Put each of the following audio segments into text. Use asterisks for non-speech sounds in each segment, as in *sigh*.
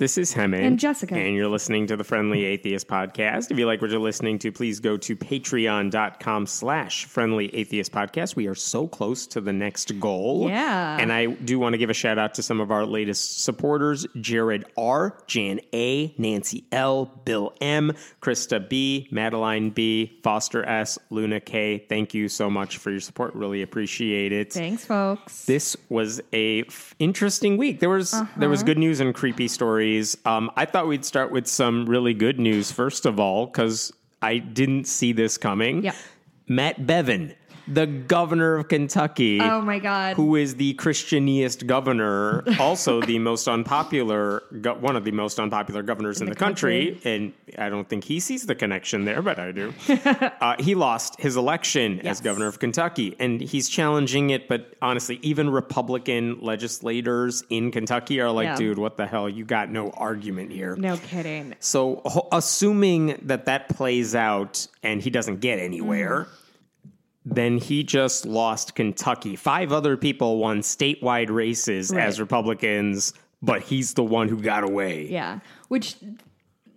This is Hemant. And Jessica. And you're listening to the Friendly Atheist Podcast. If you like what you're listening to, please go to patreon.com slash friendly atheist podcast. We are so close to the next goal. Yeah. And I do want to give a shout out to some of our latest supporters Jared R., Jan A., Nancy L., Bill M., Krista B., Madeline B., Foster S., Luna K. Thank you so much for your support. Really appreciate it. Thanks, folks. This was a f- interesting week. There was there was uh-huh. good news and creepy stories. Um, I thought we'd start with some really good news first of all because I didn't see this coming. Yep. Matt Bevin, the governor of Kentucky. oh my god. Who is the Christianiest governor? *laughs* Also, the most unpopular, go- one of the most unpopular governors in, the, the country. And I don't think he sees the connection there, but I do. *laughs* uh, he lost his election as governor of Kentucky, and he's challenging it. But honestly, even Republican legislators in Kentucky are like, Yeah. dude, what the hell? You got no argument here. no kidding. So, ho- assuming that that plays out and he doesn't get anywhere, then he just lost Kentucky. Five other people won statewide races Right. as Republicans, but he's the one who got away. Yeah. Which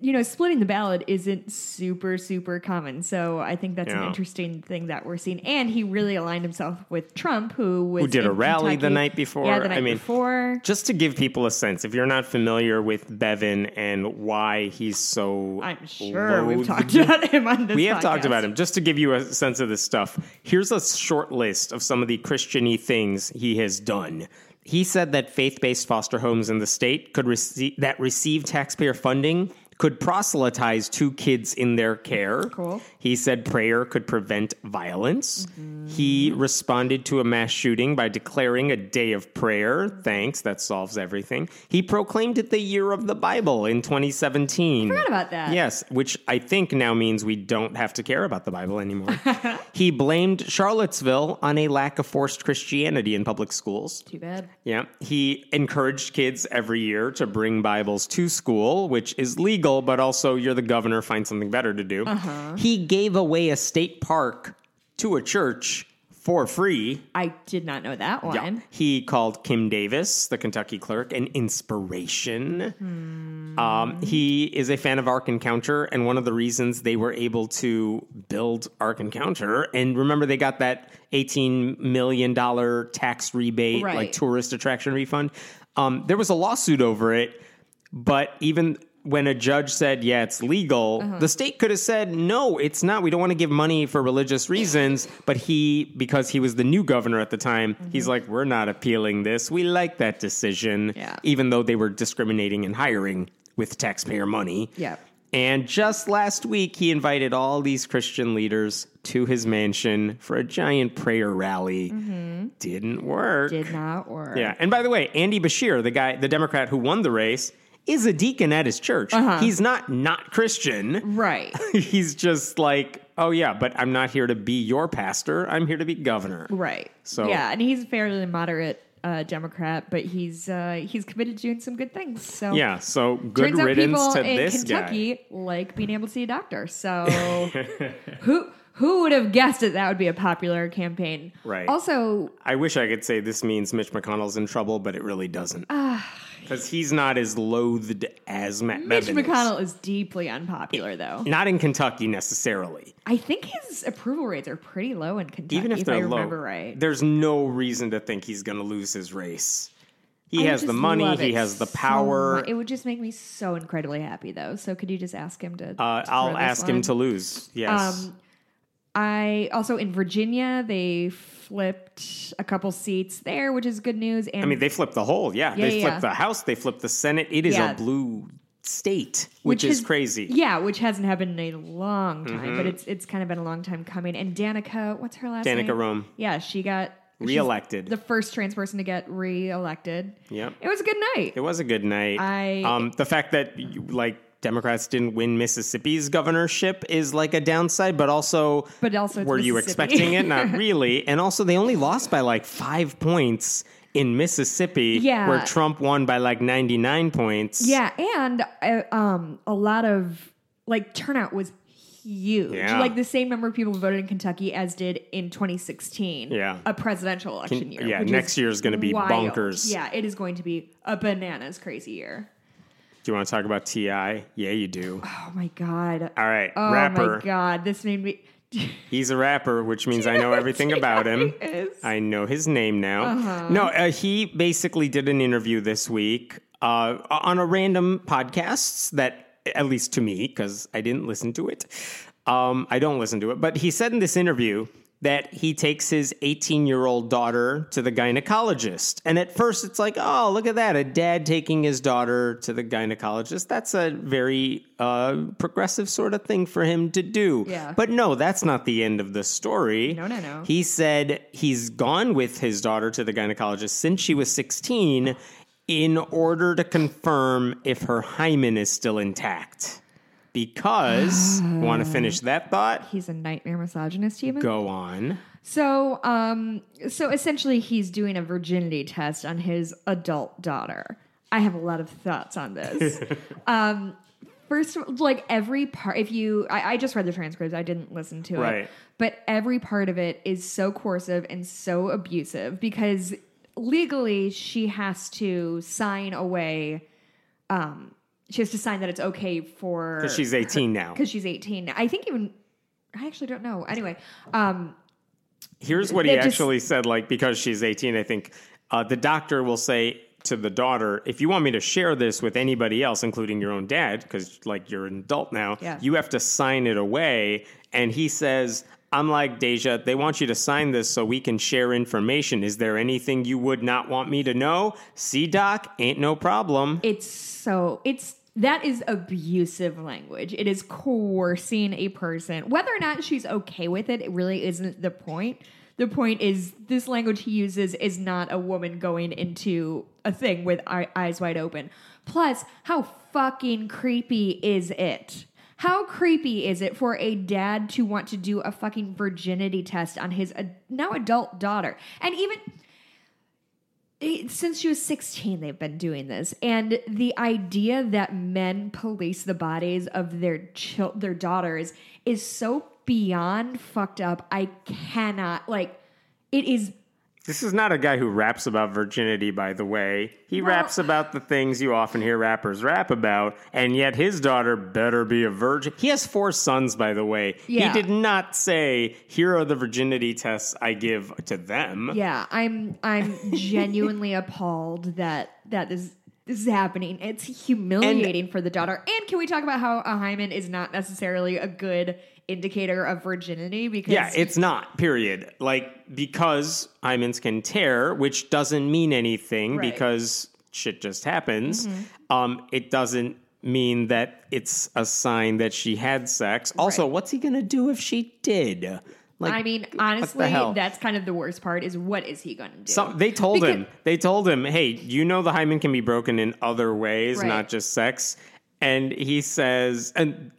you know, splitting the ballot isn't super, super common. So I think that's an interesting thing that we're seeing. And he really aligned himself with Trump, who was Who did a rally the night before. Yeah, the night I mean, before. Just to give people a sense, if you're not familiar with Bevin and why he's so. I'm sure we've talked about him on this We have talked about him. Just to give you a sense of this stuff, here's a short list of some of the Christiany things he has done. He said that faith-based foster homes in the state could receive that receive taxpayer funding could proselytize two kids in their care. Cool. He said prayer could prevent violence. He responded to a mass shooting by declaring a day of prayer. Thanks, that solves everything. He proclaimed it the year of the Bible in 2017. Forgot about that. Yes, which I think now means we don't have to care about the Bible anymore. *laughs* he blamed Charlottesville on a lack of forced Christianity in public schools. Too bad. Yeah. He encouraged kids every year to bring Bibles to school, which is legal, but also you're the governor, find something better to do. Uh-huh. He gave away a state park to a church for free. I did not know that one. Yeah. He called Kim Davis, the Kentucky clerk, an inspiration. Hmm. Um, he is a fan of Ark Encounter, and one of the reasons they were able to build Ark Encounter, and remember they got that $18 million tax rebate, Right. like tourist attraction refund. Um, there was a lawsuit over it, but even when a judge said, yeah, it's legal, Uh-huh. the state could have said, no, it's not. We don't want to give money for religious reasons. But he, because he was the new governor at the time, he's like, we're not appealing this. We like that decision, Yeah. even though they were discriminating in hiring with taxpayer money. Yeah. And just last week, he invited all these Christian leaders to his mansion for a giant prayer rally. Didn't work. Mm-hmm. Did not work. Yeah. And by the way, Andy Beshear, the guy, the Democrat who won the race, is a deacon at his church. Uh-huh. He's not not Christian. Right. *laughs* He's just like, oh yeah, but I'm not here to be your pastor. I'm here to be governor. Right. So- yeah, and he's a fairly moderate uh, Democrat, but he's uh, he's committed to doing some good things. So Yeah. So good Turns out people to in this Kentucky like being able to see a doctor. So *laughs* who who would have guessed that that would be a popular campaign? Right. Also. I wish I could say this means Mitch McConnell's in trouble, but it really doesn't. Because he's not as loathed as Matt. Mitch Bevin. McConnell is deeply unpopular, though. Not in Kentucky necessarily. I think his approval rates are pretty low in Kentucky, Even if, if, they're I low, right. there's no reason to think he's going to lose his race. He I has the money. He has the power. much. It would just make me so incredibly happy, though. So could you just ask him to? uh, I'll ask him to lose. Yes. Um, I also in Virginia they flipped a couple seats there, which is good news. And I mean, they flipped the whole. Yeah, Yeah, they yeah, flipped yeah. the House. They flipped the Senate. It is Yeah. a blue state, which, is crazy. Yeah, which hasn't happened in a long time, but it's it's kind of been a long time coming. And Danica, what's her last name? Mm-hmm. Danica Roem. Yeah, she got Reelected. The first trans person to get reelected. Yep. It was a good night. It was a good night. I- um, the fact that you- like Democrats didn't win Mississippi's governorship is like a downside, but also, But also were you expecting it? Not *laughs* really. And also, they only lost by like five points in Mississippi, Yeah. where Trump won by like ninety nine points. Yeah, and uh, um, a lot of like turnout was huge. Yeah. Like the same number of people voted in Kentucky as did in 2016. Yeah. a presidential election year. yeah, next year is gonna be wild. bonkers. Yeah, it is going to be a bananas crazy year. Do you want to talk about T.I.? Yeah, you do. Oh my god. All right, Oh rapper. my god. This made me. *laughs* He's a rapper, which means I know everything about him. I know his name now. Uh-huh. No, uh, he basically did an interview this week uh, on a random podcast that, at least to me, because I didn't listen to it. Um, I don't listen to it, but he said in this interview that he takes his 18 year old daughter to the gynecologist. And at first, it's like, oh, look at that. A dad taking his daughter to the gynecologist. That's a very uh, progressive sort of thing for him to do. Yeah. But no, that's not the end of the story. No, no, no. He said he's gone with his daughter to the gynecologist since she was 16 in order to confirm if her hymen is still intact. Because, want to finish that thought? He's a nightmare misogynist human. Go on. So, um, so essentially, he's doing a virginity test on his adult daughter. I have a lot of thoughts on this. *laughs* um, first, like every part, if you, I, I just read the transcripts, I didn't listen to Right. it, but every part of it is so coercive and so abusive because legally she has to sign away. Um, she has to sign that it's okay for Because she's 18 now. because she's 18. I think even I actually don't know. Anyway, um, Here's what he just- actually said like, because she's 18, I think uh, the doctor will say to the daughter, if you want me to share this with anybody else, including your own dad, because like you're an adult now, Yeah. you have to sign it away. And he says, I'm like, Deja, they want you to sign this so we can share information. Is there anything you would not want me to know? See, Doc, ain't no problem. it's so it's that is abusive language. It is coercing a person. Whether or not she's okay with it, it really isn't the point. The point is this language he uses is not a woman going into a thing with eyes wide open. Plus, how fucking creepy is it? How creepy is it for a dad to want to do a fucking virginity test on his ad- now adult daughter? And even since she was 16 they've been doing this. And the idea that men police the bodies of their chil- their daughters is so beyond fucked up. I cannot like it is This is not a guy who raps about virginity, by the way. He Well- raps about the things you often hear rappers rap about, and yet his daughter better be a virgin. He has four sons, by the way. Yeah. He did not say, here are the virginity tests I give to them. yeah i'm i'm genuinely *laughs* appalled that that is this is happening it's humiliating for the daughter and can we talk about how a hymen is not necessarily a good indicator of virginity because Yeah, it's not, period. Like, because hymens can tear, which doesn't mean anything Right. because shit just happens, um, it doesn't mean that it's a sign that she had sex. Also, what's he to do if she did? Like, I mean, honestly, that's kind of the worst part. Is what is he going to do? Some, they told Because- him. They told him, "Hey, you know the hymen can be broken in other ways, Right. not just sex." And he says, and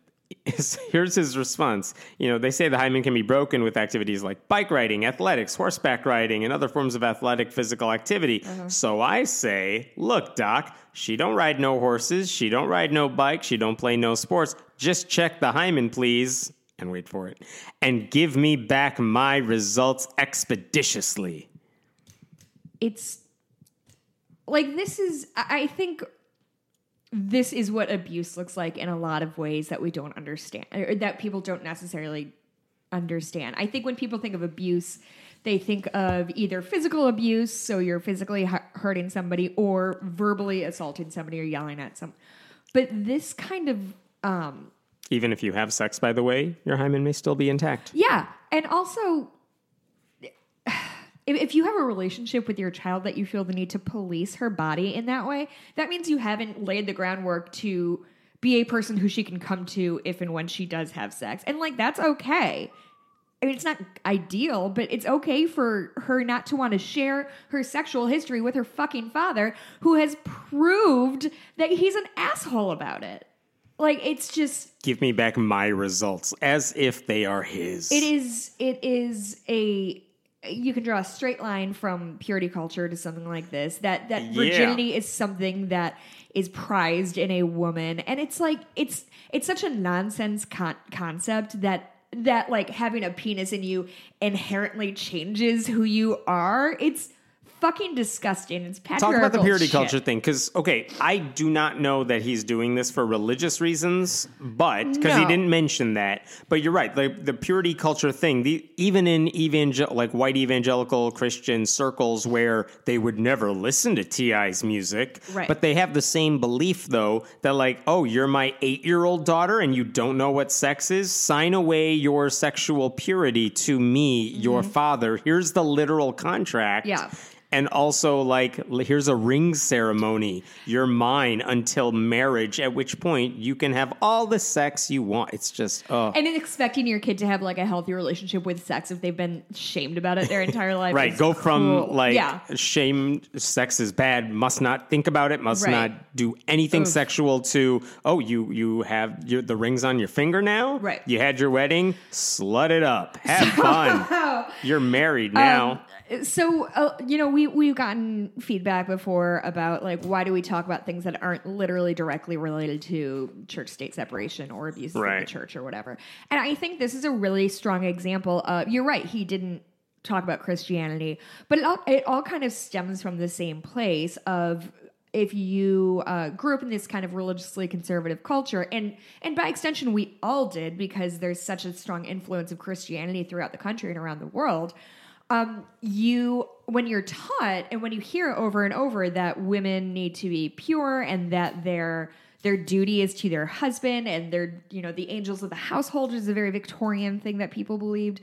here's his response. You know, they say the hymen can be broken with activities like bike riding, athletics, horseback riding, and other forms of athletic physical activity. Uh-huh. So I say, look, doc, she don't ride no horses, she don't ride no bike, she don't play no sports. Just check the hymen, please. And wait for it. And give me back my results expeditiously. it's like this is I think this is what abuse looks like in a lot of ways that we don't understand or that people don't necessarily understand. I think when people think of abuse, they think of either physical abuse, so you're physically hurting somebody, or verbally assaulting somebody or yelling at some. But this kind of um, Even if you have sex, by the way, your hymen may still be intact. Yeah, and also, if you have a relationship with your child that you feel the need to police her body in that way, that means you haven't laid the groundwork to be a person who she can come to if and when she does have sex, and like that's okay. I mean, it's not ideal, but it's okay for her not to want to share her sexual history with her fucking father, who has proved that he's an asshole about it. Like, it's just Give me back my results as if they are his. It is. It is a. You can draw a straight line from purity culture to something like this. That that Yeah. virginity is something that is prized in a woman, and it's like it's it's such a nonsense con- concept that that like having a penis in you inherently changes who you are. It's fucking disgusting. It's Talk about the purity shit. culture thing, because okay, I do not know that he's doing this for religious reasons, but because he didn't mention that. But you're right, the the purity culture thing, the even in evangel like white evangelical Christian circles where they would never listen to T.I.'s music, Right. but they have the same belief though that like, oh, you're my eight year old daughter and you don't know what sex is. Sign away your sexual purity to me, your father. Here's the literal contract. Mm-hmm. Yeah. And also, like, here's a ring ceremony. You're mine until marriage, at which point you can have all the sex you want. It's just, oh. And then expecting your kid to have like a healthy relationship with sex if they've been shamed about it their entire *laughs* life. Right. Go from, cruel. like, yeah. shame, sex is bad, must not think about it, must Right. not do anything Oof. sexual to, oh, you you have your, the rings on your finger now? Right. You had your wedding? Slut it up. Have *laughs* fun. *laughs* You're married now. Um, so uh, you know we we've gotten feedback before about like why do we talk about things that aren't literally directly related to church state separation or abuse of the church or whatever. And i think this is a really strong example of you're right he didn't talk about christianity but it all, it all kind of stems from the same place of if you uh, grew up in this kind of religiously conservative culture and and by extension we all did because there's such a strong influence of christianity throughout the country and around the world um, you when you're taught and when you hear over and over that women need to be pure and that their their duty is to their husband and they're you know the angels of the household is a very victorian thing that people believed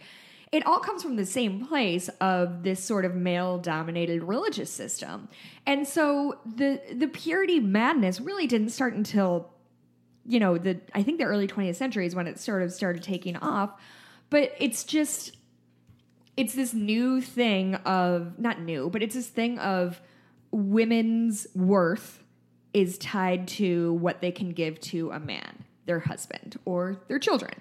it all comes from the same place of this sort of male dominated religious system. And so the the purity madness really didn't start until you know the i think the early 20th century is when it sort of started taking off but it's just it's this new thing of not new, but it's this thing of women's worth is tied to what they can give to a man, their husband or their children.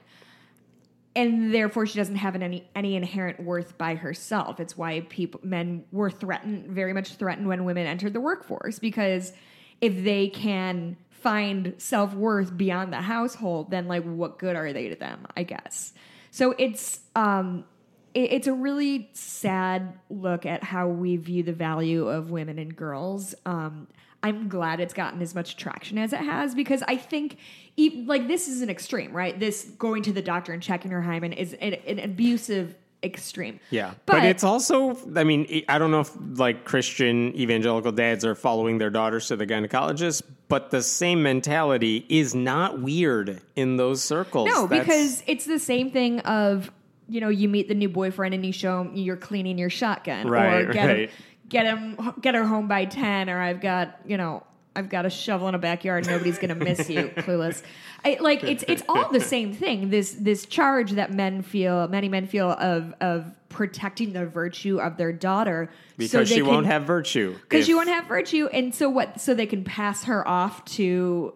And therefore she doesn't have any any inherent worth by herself. It's why people men were threatened very much threatened when women entered the workforce because if they can find self-worth beyond the household, then like what good are they to them, I guess. So it's um it's a really sad look at how we view the value of women and girls. Um, I'm glad it's gotten as much traction as it has because I think, e- like, this is an extreme, right? This going to the doctor and checking her hymen is an, an abusive extreme. Yeah, but, it's also. I mean, I don't know if like Christian evangelical dads are following their daughters to the gynecologist, but the same mentality is not weird in those circles. No, That's- because it's the same thing of you know you meet the new boyfriend and you show him you're cleaning your shotgun Right, or get right. him get him get her home by ten or I've got you know I've got a shovel in a backyard nobody's gonna miss you *laughs* clueless. I, like it's it's all the same thing. This this charge that men feel many men feel of of protecting the virtue of their daughter because they she won't have virtue. because she won't have virtue and so what so they can pass her off to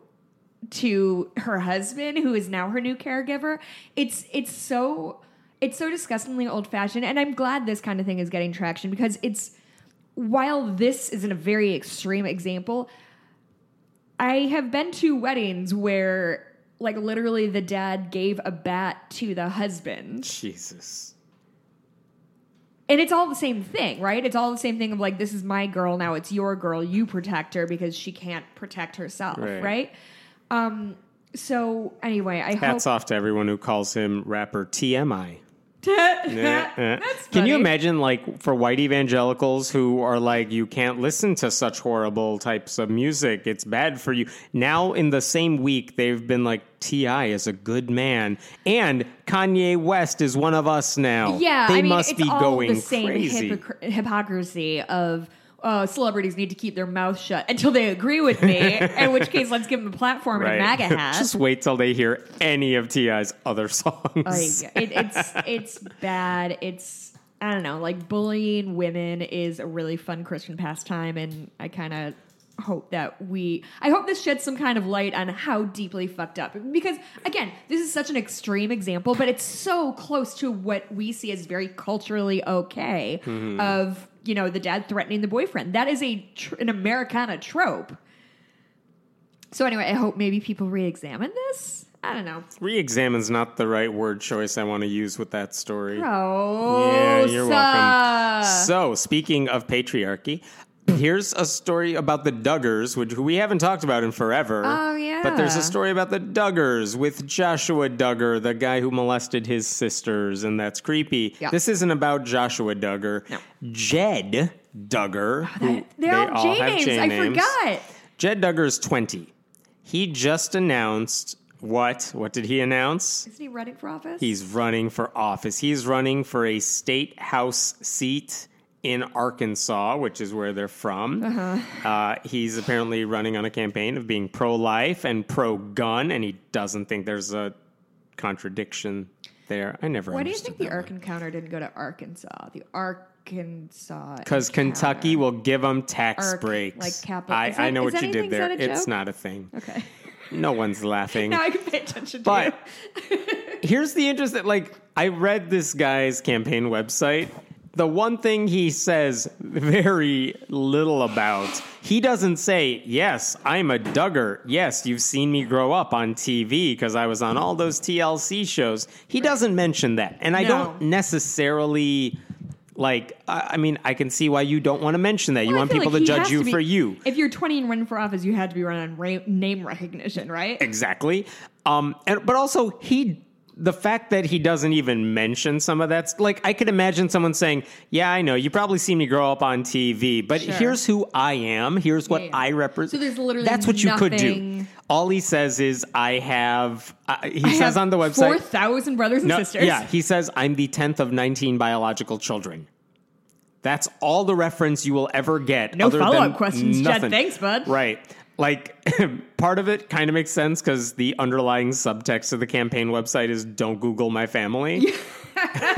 to her husband who is now her new caregiver it's it's so it's so disgustingly old fashioned and i'm glad this kind of thing is getting traction because it's while this isn't a very extreme example i have been to weddings where like literally the dad gave a bat to the husband Jesus. and it's all the same thing, right? It's all the same thing of like, this is my girl, now it's your girl, you protect her because she can't protect herself, Right. right? Um, so anyway, I Hats hope off to everyone who calls him rapper TMI. *laughs* that's eh, eh. Can you imagine, like, for white evangelicals who are like, you can't listen to such horrible types of music, it's bad for you. Now, in the same week, they've been like, T.I. is a good man, and Kanye West is one of us now. Yeah, they I mean, must it's be all going the same crazy. hypocr- hypocrisy of uh, celebrities need to keep their mouth shut until they agree with me. *laughs* in which case, let's give them a platform and a MAGA *laughs* hat. Just wait till they hear any of T.I.'s other songs. Like, it, it's it's bad. It's I don't know. Like bullying women is a really fun Christian pastime, and I kind of hope that we. I hope this sheds some kind of light on how deeply fucked up. Because again, this is such an extreme example, but it's so close to what we see as very culturally okay. Of you know the dad threatening the boyfriend. That is a tr- an Americana trope. So anyway, I hope maybe people re-examine this. I don't know. Re-examine's not the right word choice I want to use with that story. Oh, Yeah, you're welcome. So, speaking of patriarchy, here's a story about the Duggars, which we haven't talked about in forever. Oh, yeah. But there's a story about the Duggars with Joshua Duggar, the guy who molested his sisters, and that's creepy. Yeah. This isn't about Joshua Duggar. No. Jed Duggar. Oh, who- They're all J names. J I names. forgot. Jed Duggar's 20. He just announced what? What did he announce? Isn't he running for office? He's running for office. He's running for a state house seat in Arkansas, which is where they're from. Uh-huh. Uh, he's apparently running on a campaign of being pro life and pro gun, and he doesn't think there's a contradiction there. I never Why do you think the that. Ark encounter didn't go to Arkansas? The Arkansas. Because Kentucky will give them tax Arc, breaks. like capital- I, is I know what you did there. It's not a thing. Okay. No one's laughing. *laughs* Now I can pay attention to But you. *laughs* here's the interest that like I read this guy's campaign website. The one thing he says very little about, he doesn't say, Yes, I'm a Duggar. Yes, you've seen me grow up on TV because I was on all those TLC shows. He doesn't mention that. And I No. don't necessarily like, I mean, I can see why you don't want to mention that. you Well, I want people like to judge you be- for you. If you're 20 and running for office, you had to be running on ra- name recognition, right? Exactly. Um, and but also he the fact that he doesn't even mention some of that's like I could imagine someone saying, "Yeah, I know you probably see me grow up on TV, but Sure. here's who I am. Here's what Yeah, yeah. I represent." So there's literally that's what you could do. All he says is, "I have." Uh, he I says have on the website, 4,000 brothers and no, sisters. Yeah, he says, I'm the 10th of 19 biological children. That's all the reference you will ever get. No other follow-up questions, Jed. nothing. Thanks, bud. Right. Like, *laughs* part of it kind of makes sense because the underlying subtext of the campaign website is don't Google my family. *laughs*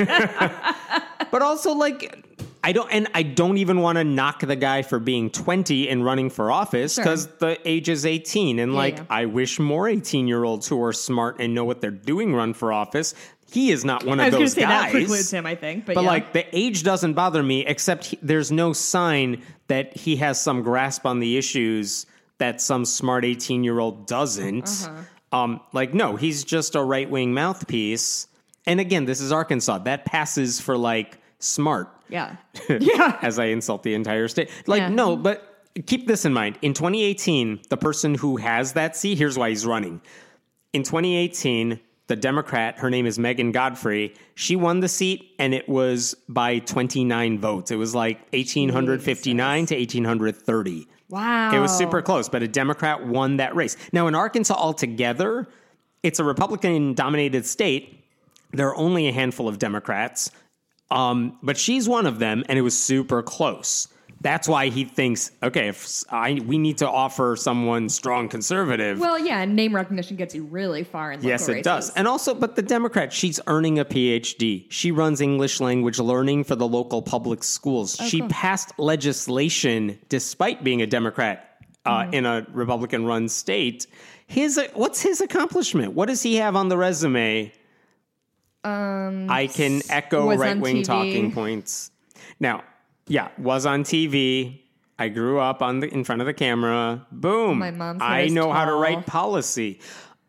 but also, like, I don't, and I don't even want to knock the guy for being 20 and running for office Sure. because the age is 18. And, like, yeah. I wish more 18 year olds who are smart and know what they're doing run for office. He is not one of was going to those say guys. that precludes him, I think. But, But yeah. like the age doesn't bother me, except he, there's no sign that he has some grasp on the issues that some smart 18 year old doesn't. Uh-huh. Um, like no, he's just a right wing mouthpiece. And again, this is Arkansas. That passes for like smart yeah. *laughs* yeah. as I insult the entire state. Like, Yeah. no, but keep this in mind. In 2018, the person who has that seat, here's why he's running. In 2018, the Democrat, her name is Megan Godfrey, she won the seat and it was by 29 votes. It was like 1859 to 1830. Wow. It was super close, but a Democrat won that race. Now, in Arkansas altogether, it's a Republican dominated state. There are only a handful of Democrats, um, but she's one of them, and it was super close. That's why he thinks, okay, if I, we need to offer someone strong conservative. Well, yeah, and name recognition gets you really far in Yes, it races. does. And also, but the Democrat, she's earning a PhD. She runs English language learning for the local public schools. Oh, she passed legislation despite being a Democrat uh, Mm-hmm. in a Republican run state. His what's his accomplishment? What does he have on the resume? Um, I can echo right wing talking points. Now, yeah, was on TV. I grew up on the in front of the camera. Boom. My mom's I know how to write policy.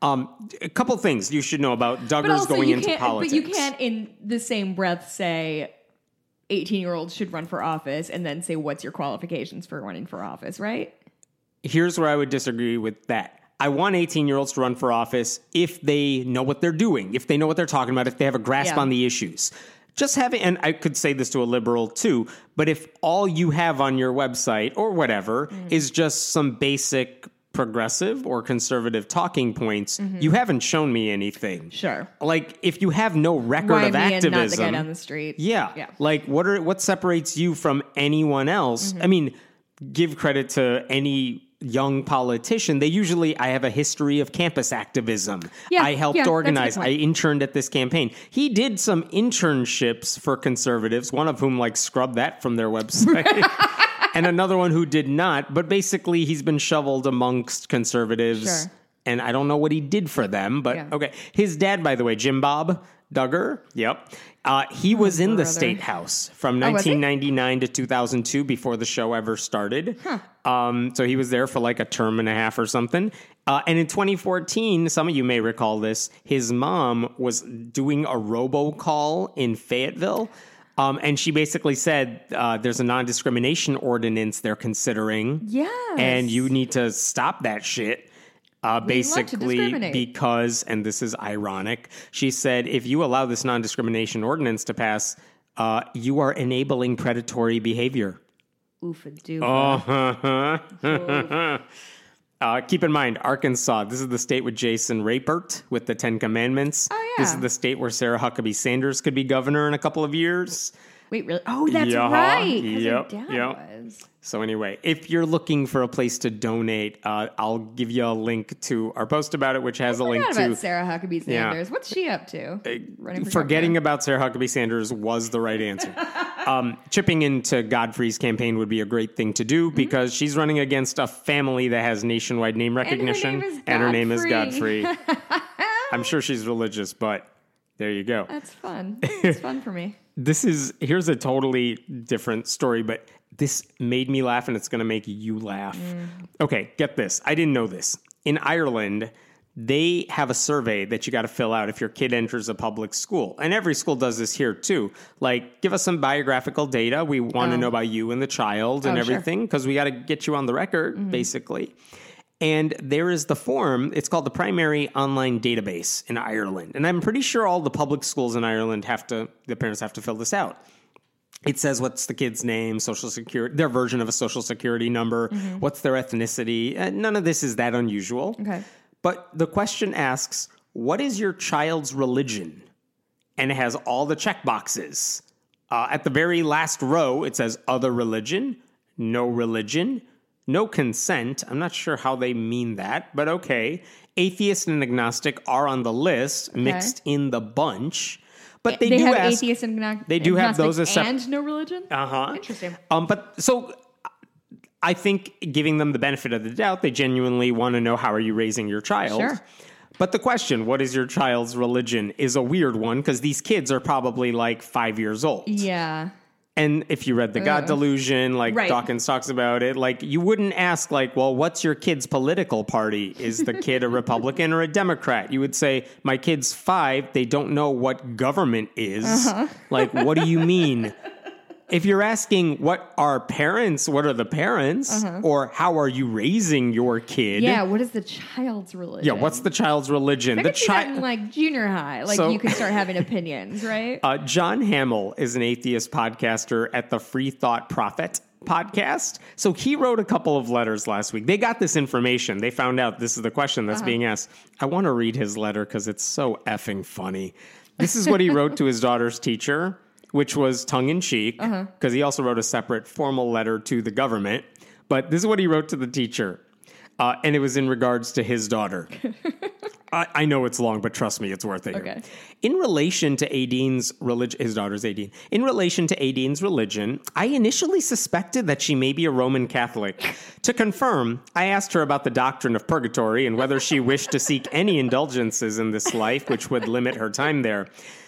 Um, a couple things you should know about Duggars going into politics. But you can't, in the same breath, say. 18 year olds should run for office and then say, What's your qualifications for running for office, right? Here's where I would disagree with that. I want 18 year olds to run for office if they know what they're doing, if they know what they're talking about, if they have a grasp Yeah. on the issues. Just having, and I could say this to a liberal too, but if all you have on your website or whatever Mm. is just some basic progressive or conservative talking points, Mm-hmm. you haven't shown me anything. Sure. Like if you have no record Why of and not the guy activism, down the street? yeah. Yeah. Like what are what separates you from anyone else? Mm-hmm. I mean, give credit to any young politician. They usually I have a history of campus activism. Yeah, I helped yeah, that's a good organize. I interned at this campaign. He did some internships for conservatives, one of whom like scrubbed that from their website. *laughs* and another one who did not, but basically he's been shoveled amongst conservatives. Sure. And I don't know what he did for them, but Yeah. okay. His dad, by the way, Jim Bob, Duggar. Yep. Uh, he was in the brother. state house from Oh, 1999 to 2002 before the show ever started. Um, so he was there for like a term and a half or something. Uh, and in 2014, some of you may recall this, his mom was doing a robocall in Fayetteville. Um, and she basically said uh, there's a non discrimination ordinance they're considering. Yes. And you need to stop that shit. Uh, basically, because, and this is ironic, she said if you allow this non discrimination ordinance to pass, uh, you are enabling predatory behavior. Oof a doof. Uh-huh. *laughs* Uh, keep in mind, Arkansas, this is the state with Jason Rapert with the Ten Commandments. Oh, yeah. This is the state where Sarah Huckabee Sanders could be governor in a couple of years. Wait, really? Oh, that's right. Yeah, right. yep, her dad yep. was. So anyway, if you're looking for a place to donate, uh, I'll give you a link to our post about it, which has a link to Sarah Huckabee Yeah. Sanders. What's she up to? For forgetting about Sarah Huckabee Sanders was the right answer. *laughs* um, chipping into Godfrey's campaign would be a great thing to do because she's running against a family that has nationwide name recognition, name is and her name is Godfrey. Godfrey. *laughs* I'm sure she's religious, but there you go. That's fun. *laughs* It's fun for me. This is here's a totally different story, but this made me laugh and it's going to make you laugh. Mm. Okay, get this. I didn't know this. In Ireland, they have a survey that you got to fill out if your kid enters a public school. And every school does this here too. Like, give us some biographical data. We want to oh. know about you and the child and Oh, everything because we got to get you on the record, mm-hmm. basically. And there is the form, it's called the Primary Online Database in Ireland. And I'm pretty sure all the public schools in Ireland have to, the parents have to fill this out. It says what's the kid's name, social security, their version of a social security number, what's their ethnicity. And none of this is that unusual. Okay. But the question asks, what is your child's religion? And it has all the check boxes. Uh, at the very last row, it says other religion, no religion, no consent. I'm not sure how they mean that, but okay. Atheist and agnostic are on the list, mixed in the bunch. But they, They, do have ask, atheist and they do have those as sep- and no religion. uh-huh. Interesting. Um, but so I think giving them the benefit of the doubt, they genuinely want to know how are you raising your child. Sure. But the question, what is your child's religion, is a weird one because these kids are probably like five years old. Yeah. And if you read The God Delusion, like Right. Dawkins talks about it, like you wouldn't ask, like, well, what's your kid's political party? Is the kid a *laughs* Republican or a Democrat? You would say, my kid's five, they don't know what government is. Uh-huh. Like, what do you mean? *laughs* if you're asking what are parents, what are the parents, or how are you raising your kid? Uh-huh. Yeah. What is the child's religion? Yeah, what's the child's religion? I the child. like junior high. Like So- you can start having opinions, right? *laughs* Uh, John Hamill is an atheist podcaster at the Free Thought Prophet podcast. So he wrote a couple of letters last week. They got this information. They found out this is the question that's being asked. I want to read his letter because it's so effing funny. This is what he wrote to his daughter's teacher, which was tongue in cheek, because he also wrote a separate formal letter to the government. But this is what he wrote to the teacher. Uh, and it was in regards to his daughter. *laughs* I, I know it's long, but trust me, it's worth it. Okay. In relation to Aideen's religion, his daughter's Aideen. In relation to Aideen's religion, I initially suspected that she may be a Roman Catholic. to confirm, I asked her about the doctrine of purgatory and whether she wished to seek any indulgences in this life which would limit her time there.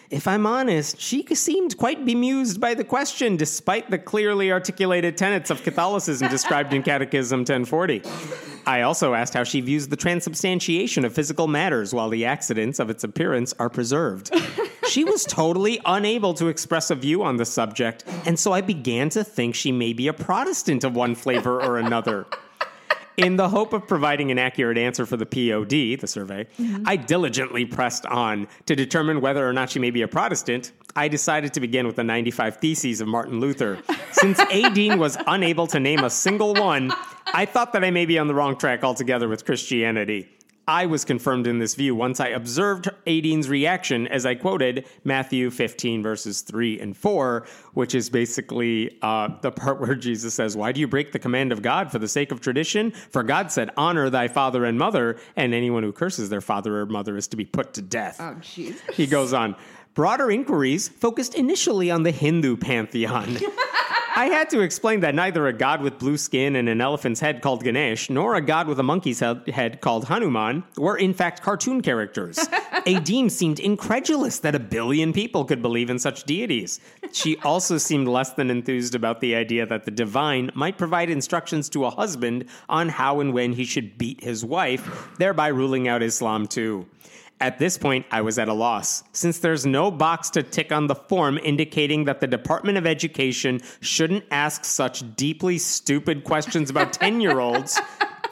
If I'm honest, she seemed quite bemused by the question, despite the clearly articulated tenets of Catholicism *laughs* described in Catechism 1040. I also asked how she views the transubstantiation of physical matters while the accidents of its appearance are preserved. she was totally unable to express a view on the subject, and so I began to think she may be a Protestant of one flavor or another. In the hope of providing an accurate answer for the POD, the survey, mm-hmm. I diligently pressed on to determine whether or not she may be a Protestant. I decided to begin with the 95 Theses of Martin Luther. Since *laughs* Aideen was unable to name a single one, I thought that I may be on the wrong track altogether with Christianity. I was confirmed in this view once I observed Aideen's reaction as I quoted Matthew 15, verses 3 and 4, which is basically uh, the part where Jesus says, Why do you break the command of God for the sake of tradition? For God said, Honor thy father and mother, and anyone who curses their father or mother is to be put to death. Oh, jeez. He goes on. Broader inquiries focused initially on the Hindu pantheon. *laughs* I had to explain that neither a god with blue skin and an elephant's head called Ganesh, nor a god with a monkey's head, called Hanuman were in fact cartoon characters. a *laughs* dean seemed incredulous that a billion people could believe in such deities. She also seemed less than enthused about the idea that the divine might provide instructions to a husband on how and when he should beat his wife, thereby ruling out Islam too. At this point, I was at a loss, since there's no box to tick on the form indicating that the Department of Education shouldn't ask such deeply stupid questions about *laughs* 10 year olds.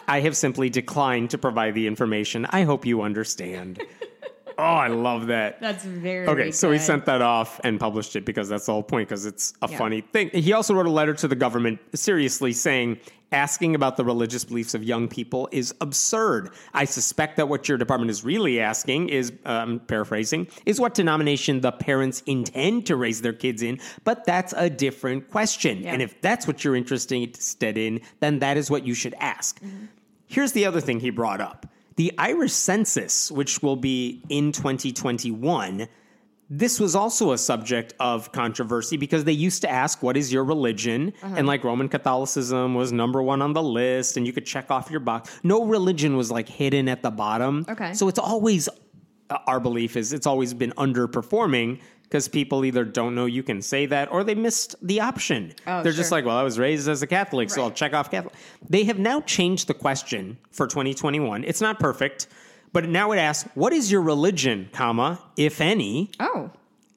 I have simply declined to provide the information. I hope you understand. Oh, I love that. That's very Okay, so he sent that off and published it because that's the whole point, because it's a Yeah. funny thing. He also wrote a letter to the government, seriously saying, asking about the religious beliefs of young people is absurd. I suspect that what your department is really asking is, um, paraphrasing, is what denomination the parents intend to raise their kids in, but that's a different question. Yeah. And if that's what you're interested in, then that is what you should ask. Here's the other thing he brought up. The Irish census, which will be in 2021, this was also a subject of controversy because they used to ask, What is your religion? Uh-huh. And like Roman Catholicism was number one on the list, and you could check off your box. No religion was like hidden at the bottom. Okay. So it's always, uh, our belief is it's always been underperforming because people either don't know you can say that or they missed the option. Oh, They're just like, Well, I was raised as a Catholic, so I'll check off Catholic. They have now changed the question for 2021. It's not perfect. But now it asks, what is your religion, comma, if any? Oh,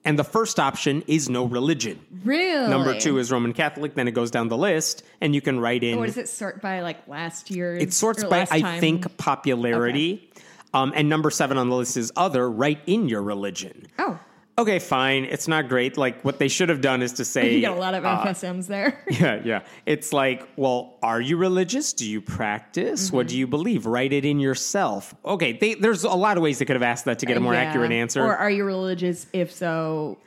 And the first option is no religion. really? Number two is Roman Catholic. Then it goes down the list, and you can write in. What does it sort by? Like last year? it sorts by, I time? think, popularity. Um, and number seven on the list is other. Write in your religion. Oh, Okay, fine. It's not great. Like what they should have done is to say, *laughs* you got a lot of uh, FSMs there. *laughs* Yeah, yeah. It's like, well, are you religious? Do you practice? What Mm-hmm. do you believe? Write it in yourself. Okay, they, there's a lot of ways they could have asked that to get a more Yeah. accurate answer. Or are you religious? If so,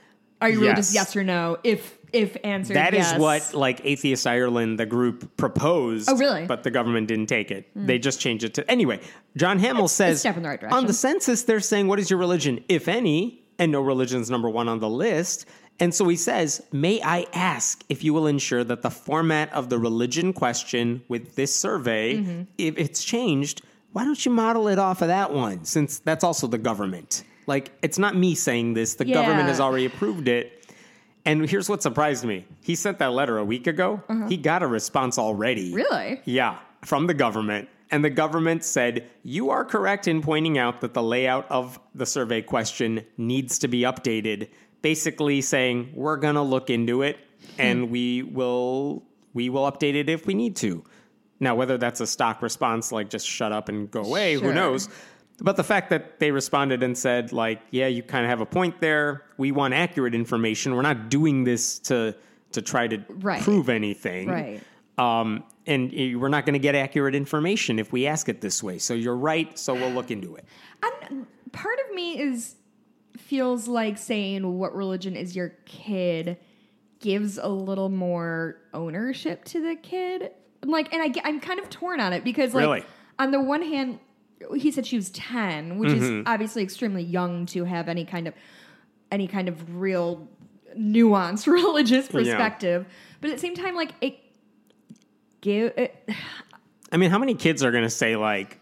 are you religious? Yes. Yes or no? If if answered That is yes. what like Atheist Ireland, the group, proposed. Oh, really? But the government didn't take it. They just changed it to anyway. John Hamill says step in the right on the census they're saying what is your religion, if any, and no religion is number one on the list. And so he says, May I ask if you will ensure that the format of the religion question with this survey, Mm-hmm. if it's changed, why don't you model it off of that one? Since that's also the government. Like, it's not me saying this, the government has already approved it. And here's what surprised me. He sent that letter a week ago. He got a response already. Uh-huh. Really? Yeah, from the government. And the government said, You are correct in pointing out that the layout of the survey question needs to be updated. Basically saying, We're going to look into it and we will we will update it if we need to. Now, whether that's a stock response, like just shut up and go away, who knows? But the fact that they responded and said, like, yeah, you kind of have a point there. We want accurate information. We're not doing this to to try to Right. prove anything. Right. Um, and eh, we're not going to get accurate information if we ask it this way. So you're right. So we'll look into it. And part of me is feels like saying what religion is your kid gives a little more ownership to the kid. Like, and I get, I'm kind of torn on it because, like, Really? on the one hand, he said she was 10, which Mm-hmm. is obviously extremely young to have any kind of any kind of real nuanced *laughs* religious perspective. But at the same time, like it give it, I mean, how many kids are going to say like,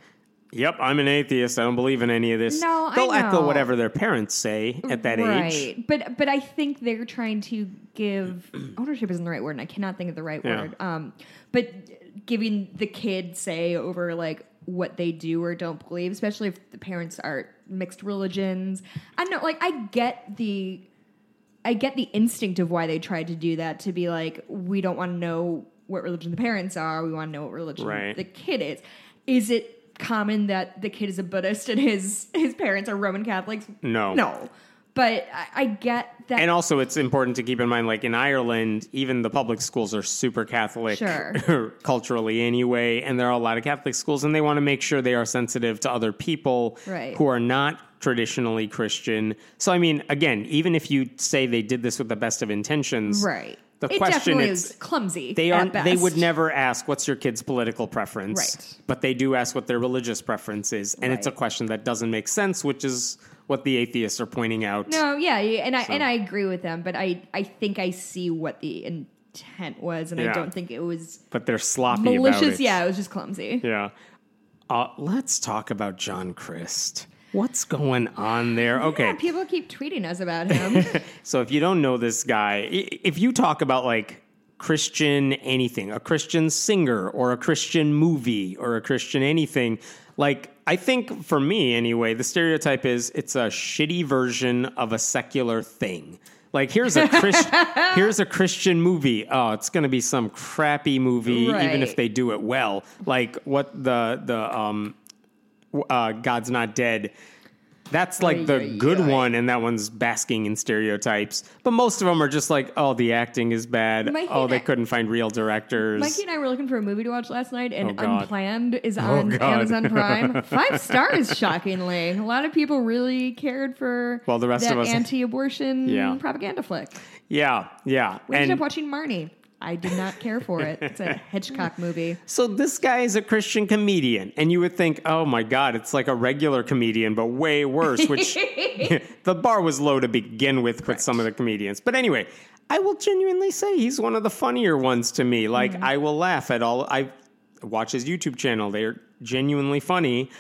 "Yep, I'm an atheist. I don't believe in any of this." No, they'll echo whatever their parents say at that right. age. But but I think they're trying to give *clears throat* ownership isn't the right word, and I cannot think of the right Yeah. word. Um, but giving the kid say over like what they do or don't believe, especially if the parents are mixed religions. I know, like I get the I get the instinct of why they tried to do that to be like, we don't want to know what religion the parents are. We want to know what religion Right. the kid is. Is it common that the kid is a Buddhist and his his parents are Roman Catholics? No. no. But I, I get that. And also, it's important to keep in mind, like in Ireland, even the public schools are super Catholic Sure. *laughs* culturally anyway, and there are a lot of Catholic schools, and they want to make sure they are sensitive to other people Right. who are not traditionally Christian. So, I mean, again, even if you say they did this with the best of intentions, right. The it question definitely is, clumsy. they aren't. They would never ask, "What's your kid's political preference?" Right. But they do ask what their religious preference is, and it's a question that doesn't make sense, which is what the atheists are pointing out. No, yeah, and I So- and I agree with them, but I I think I see what the intent was, and Yeah. I don't think it was but they're sloppy about malicious. it. Yeah, it was just clumsy. Yeah. Uh, let's talk about John Crist. What's going on there? Okay. Yeah, people keep tweeting us about him. *laughs* So if you don't know this guy, if you talk about like Christian anything, a Christian singer or a Christian movie or a Christian anything, like I think for me anyway, the stereotype is it's a shitty version of a secular thing. Like here's a Chris, *laughs* here's a Christian movie. Oh, it's going to be some crappy movie, even if they do it well. Like what the the um, uh, God's not dead. That's like the good one, and that one's basking in stereotypes. But most of them are just like, oh, the acting is bad. Mikey oh, and they I- couldn't find real directors. Mikey and I were looking for a movie to watch last night, and Oh, God. Unplanned is on God. Amazon Prime. *laughs* Five stars, shockingly. A lot of people really cared for Well, the rest that of us- anti-abortion Yeah. propaganda flick. yeah, yeah. We ended And up watching Marnie. I did not care for it. It's a *laughs* Hitchcock movie. so this guy is a Christian comedian, and you would think, oh my God, it's like a regular comedian, but way worse, which *laughs* *laughs* the bar was low to begin with with some of the comedians. But anyway, I will genuinely say he's one of the funnier ones to me. Like, Mm-hmm. I will laugh at all. I watch his YouTube channel, they're genuinely funny.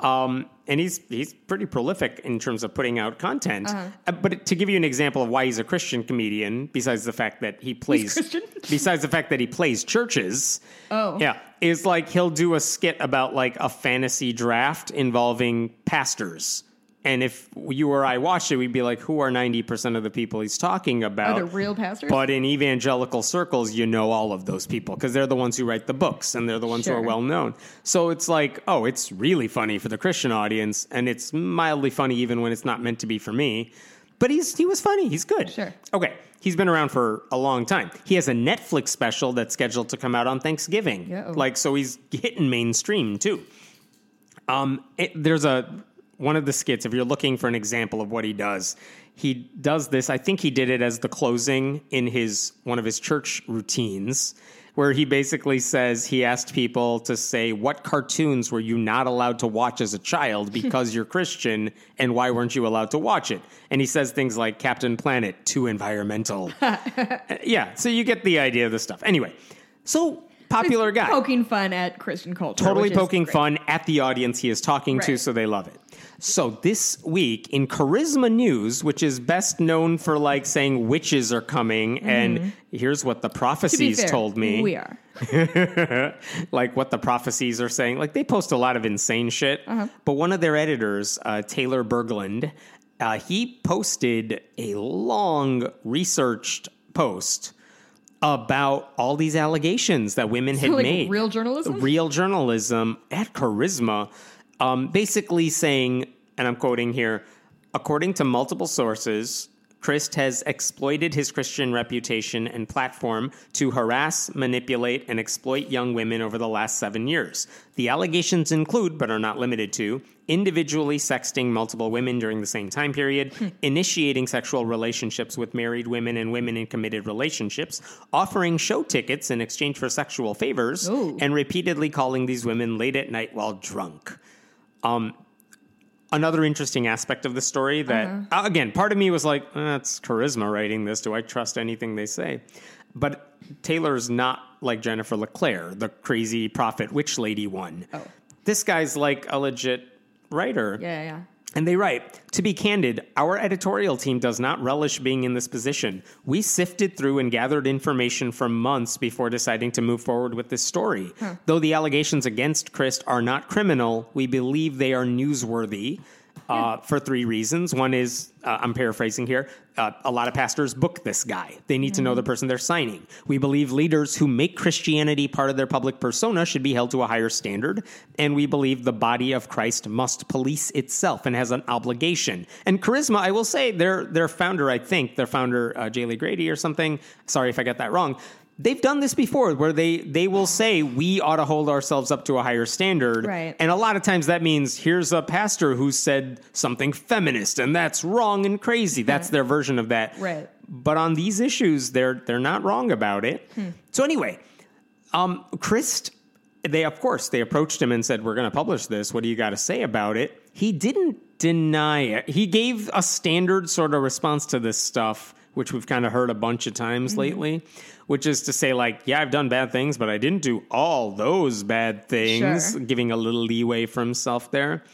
Um, and he's he's pretty prolific in terms of putting out content. Uh-huh. Uh, but to give you an example of why he's a Christian comedian, besides the fact that he plays, *laughs* besides the fact that he plays churches, Oh. yeah, is like he'll do a skit about like a fantasy draft involving pastors. And if you or I watched it, we'd be like, who are 90% of the people he's talking about? Are the real pastors? But in evangelical circles, you know all of those people because they're the ones who write the books and they're the ones who are well known. So it's like, oh, it's really funny for the Christian audience, and it's mildly funny even when it's not meant to be for me. But he's he was funny. He's good. Sure. Okay. He's been around for a long time. He has a Netflix special that's scheduled to come out on Thanksgiving. Uh-oh. Like so, he's hitting mainstream too. Um, it, there's a one of the skits. If you're looking for an example of what he does, he does this. I think he did it as the closing in his one of his church routines, where he basically says he asked people to say what cartoons were you not allowed to watch as a child *laughs* because you're Christian, and why weren't you allowed to watch it? And he says things like Captain Planet, too environmental. *laughs* Uh, yeah, so you get the idea of the stuff. Anyway, so popular guy Poking fun at Christian culture. totally poking fun at the audience he is talking to, so they love it. So this week in Charisma News, which is best known for like saying witches are coming, and here's what the Mm-hmm. To prophecies fair, told me. We are. *laughs* like what the prophecies are saying. Like they post a lot of insane shit. Uh-huh. But one of their editors, uh, Taylor Berglund, uh, he posted a long researched post about all these allegations that women had like made. real journalism? Real journalism at Charisma, um, basically saying, and I'm quoting here, according to multiple sources, Crist has exploited his Christian reputation and platform to harass, manipulate, and exploit young women over the last seven years. The allegations include, but are not limited to, individually sexting multiple women during the same time period, initiating sexual relationships with married women and women in committed relationships, offering show tickets in exchange for sexual favors, Ooh. and repeatedly calling these women late at night while drunk. Um, another interesting aspect of the story that uh, again part of me was like "Eh, that's charisma writing this. Do i trust anything they say? But taylor's not like jennifer leclaire the crazy prophet witch lady one. Oh. this guy's like a legit writer. Yeah, yeah. And they write, to be candid, our editorial team does not relish being in this position. We sifted through and gathered information for months before deciding to move forward with this story. Hmm. Though the allegations against Crist are not criminal, we believe they are newsworthy. Uh, for three reasons. One is, uh, I'm paraphrasing here, uh, a lot of pastors book this guy. They need to know the person they're signing. We believe leaders who make Christianity part of their public persona should be held to a higher standard. And we believe the body of Christ must police itself and has an obligation. And Charisma, I will say, their, their founder, I think, their founder, uh, J. Lee Grady or something, sorry if I got that wrong, they've done this before where they, they will say we ought to hold ourselves up to a higher standard. Right. And a lot of times that means here's a pastor who said something feminist and that's wrong and crazy. That's their version of that. Right. But on these issues, they're they're not wrong about it. So anyway, um, Crist, they of course they approached him and said, "We're going to publish this. What do you got to say about it?" He didn't deny it. He gave a standard sort of response to this stuff, which we've kind of heard a bunch of times lately, which is to say, like, yeah, I've done bad things, but I didn't do all those bad things, Sure. giving a little leeway for himself there.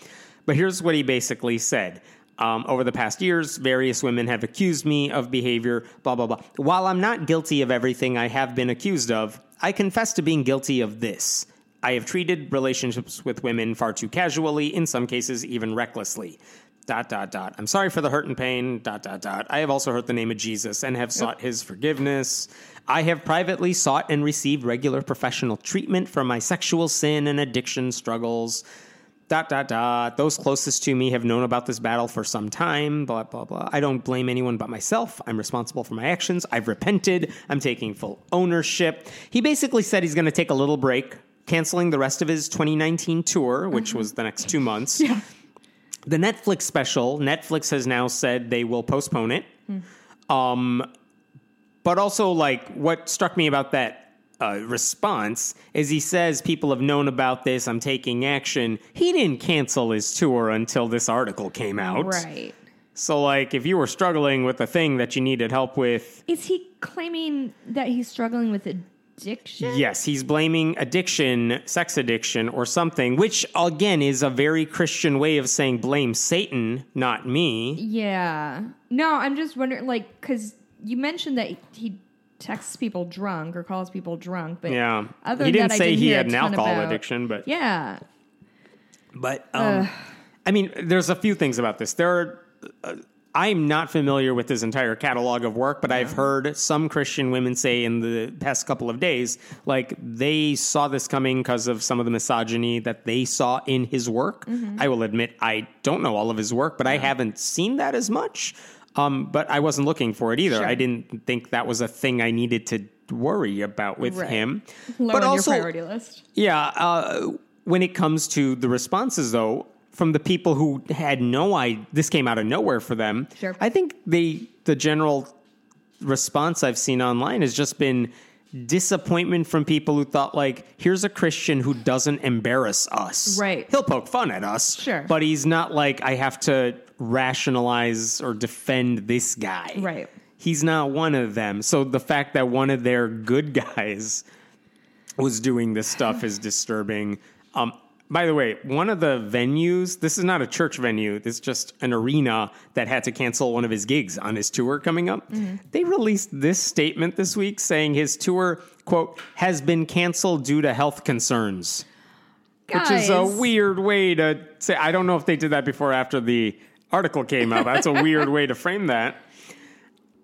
But here's what he basically said. Um, over the past years, various women have accused me of behavior, blah, blah, blah. While I'm not guilty of everything I have been accused of, I confess to being guilty of this. I have treated relationships with women far too casually, in some cases, even recklessly. Dot, dot, dot. I'm sorry for the hurt and pain. Dot, dot, dot. I have also hurt the name of Jesus and have sought his forgiveness. I have privately sought and received regular professional treatment for my sexual sin and addiction struggles dot dot dot those closest to me have known about this battle for some time blah blah blah i don't blame anyone but myself i'm responsible for my actions i've repented i'm taking full ownership he basically said he's going to take a little break canceling the rest of his 2019 tour which mm-hmm. was the next two months Yeah. The netflix special netflix has now said they will postpone it. Um but also like what struck me about that uh, response is he says people have known about this i'm taking action. He didn't cancel his tour until this article came out. Right. so like if you were struggling with a thing that you needed help with Is he claiming that he's struggling with addiction? yes he's blaming addiction sex addiction or something which again is a very christian way of saying blame satan not me Yeah. No, I'm just wondering, like, because you mentioned that he texts people drunk or calls people drunk, but yeah other he didn't that, say didn't he had an alcohol about- addiction but Yeah. But um, I mean, there's a few things about this. There are. Uh, I'm not familiar with his entire catalog of work, but I've heard some Christian women say in the past couple of days, like they saw this coming because of some of the misogyny that they saw in his work. I will admit, I don't know all of his work, but I haven't seen that as much. Um, but I wasn't looking for it either. Sure. I didn't think that was a thing I needed to worry about with Right. him. Low but on also, your priority list. yeah. Uh, when it comes to the responses, though, from the people who had no idea, this came out of nowhere for them. Sure. I think they, the general response I've seen online has just been disappointment from people who thought, like, here's a Christian who doesn't embarrass us. Right. He'll poke fun at us. Sure. But he's not like, I have to rationalize or defend this guy. Right. He's not one of them. So the fact that one of their good guys was doing this stuff is disturbing. Um, by the way, one of the venues, this is not a church venue, this is just an arena that had to cancel one of his gigs on his tour coming up. Mm-hmm. They released this statement this week saying his tour, quote, has been canceled due to health concerns. Which is a weird way to say. I don't know if they did that before or after the article came out. That's a weird way to frame that.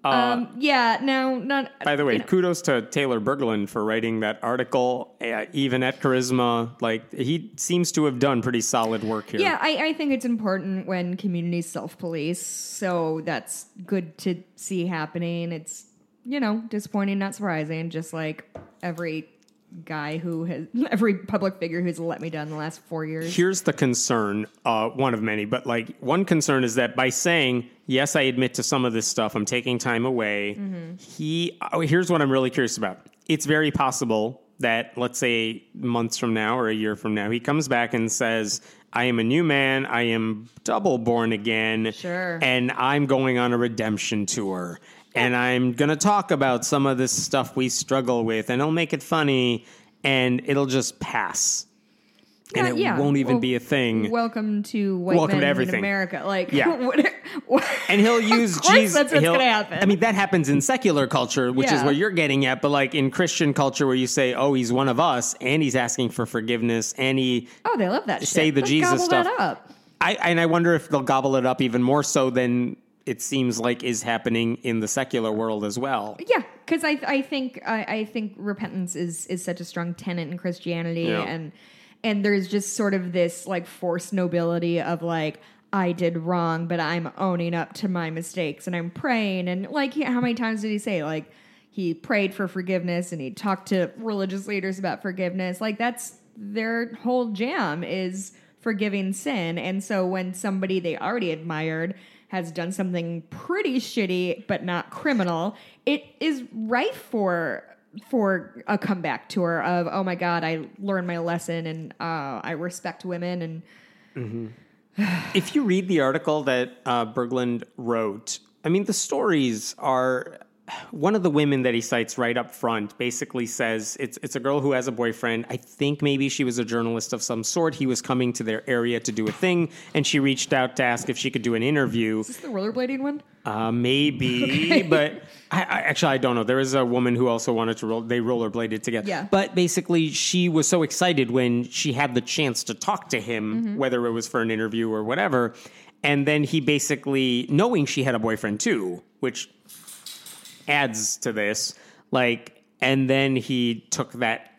Um, yeah, no, not. By the way, you know, kudos to Taylor Berglund for writing that article. Uh, even at Charisma, like he seems to have done pretty solid work here. yeah, I, I think it's important when communities self police. So that's good to see happening. It's, you know, disappointing, not surprising, just like every guy who has, *laughs* every public figure who's let me down the last four years. Here's the concern, uh, one of many, but like one concern is that by saying yes, I admit to some of this stuff, I'm taking time away. He, oh, here's what I'm really curious about. It's very possible that let's say months from now or a year from now, he comes back and says, I am a new man. I am double born again. Sure. And I'm going on a redemption tour. And I'm going to talk about some of this stuff we struggle with, and I'll make it funny, and it'll just pass. And it yeah. won't even Well, be a thing. Welcome to white Welcome to men in. America. Like, Yeah. *laughs* what, what- *laughs* and he'll *laughs* use Jesus. That's what's gonna happen. I mean, that happens in secular culture, which is Yeah. what you're getting at. But like in Christian culture, where you say, "Oh, he's one of us," and he's asking for forgiveness, and he, oh, they love that. say shit. the Let's Jesus stuff. I and I wonder if they'll gobble it up even more so than it seems like is happening in the secular world as well. Yeah, because I I think I, I think repentance is is such a strong tenet in Christianity, Yeah. and and there's just sort of this like forced nobility of like I did wrong, but I'm owning up to my mistakes and I'm praying and like how many times did he say like he prayed for forgiveness and he talked to religious leaders about forgiveness like that's their whole jam is forgiving sin and so when somebody they already admired has done something pretty shitty but not criminal, it is rife for for a comeback tour of oh my god, I learned my lesson and uh, I respect women and *sighs* If you read the article that uh, Berglund wrote, I mean, the stories are. One of the women that he cites right up front basically says it's it's a girl who has a boyfriend. I think maybe she was a journalist of some sort. He was coming to their area to do a thing, and she reached out to ask if she could do an interview. Is this the rollerblading one? Uh, maybe, *laughs* but I, I, actually I don't know. There is a woman who also wanted to roll. They rollerbladed together. Yeah. But basically, she was so excited when she had the chance to talk to him, whether it was for an interview or whatever. And then he basically, knowing she had a boyfriend too, which adds to this, like, and then he took that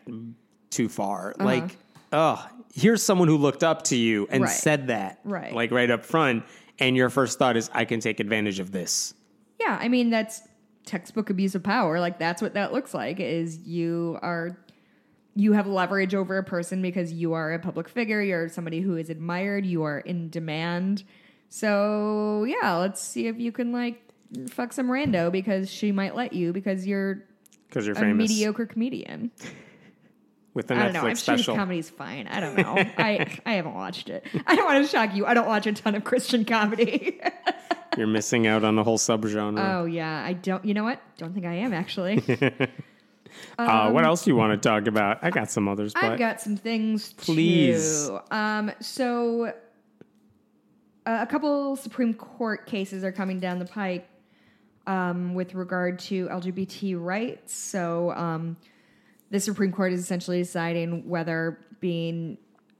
too far. Uh-huh. Like, oh, here's someone who looked up to you and Right. said that, Right. Like right up front, and your first thought is, I can take advantage of this. Yeah, I mean that's textbook abuse of power. Like that's what that looks like. Is you are you have leverage over a person because you are a public figure. You're somebody who is admired. You are in demand. So yeah, let's see if you can like fuck some rando because she might let you because you're Because you're a famous mediocre comedian. with the I don't know. I'm Netflix sure his special. comedy's fine. I don't *laughs* know. I I haven't watched it. I don't want to shock you. I don't watch a ton of Christian comedy. *laughs* You're missing out on a whole subgenre. oh yeah, I don't. You know what? Don't think I am actually. *laughs* uh, what else do you want to talk about? I got some others, but I've got some things Please. too. Um, so uh, a couple Supreme Court cases are coming down the pike um, with regard to LGBT rights. So um, the Supreme Court is essentially deciding whether being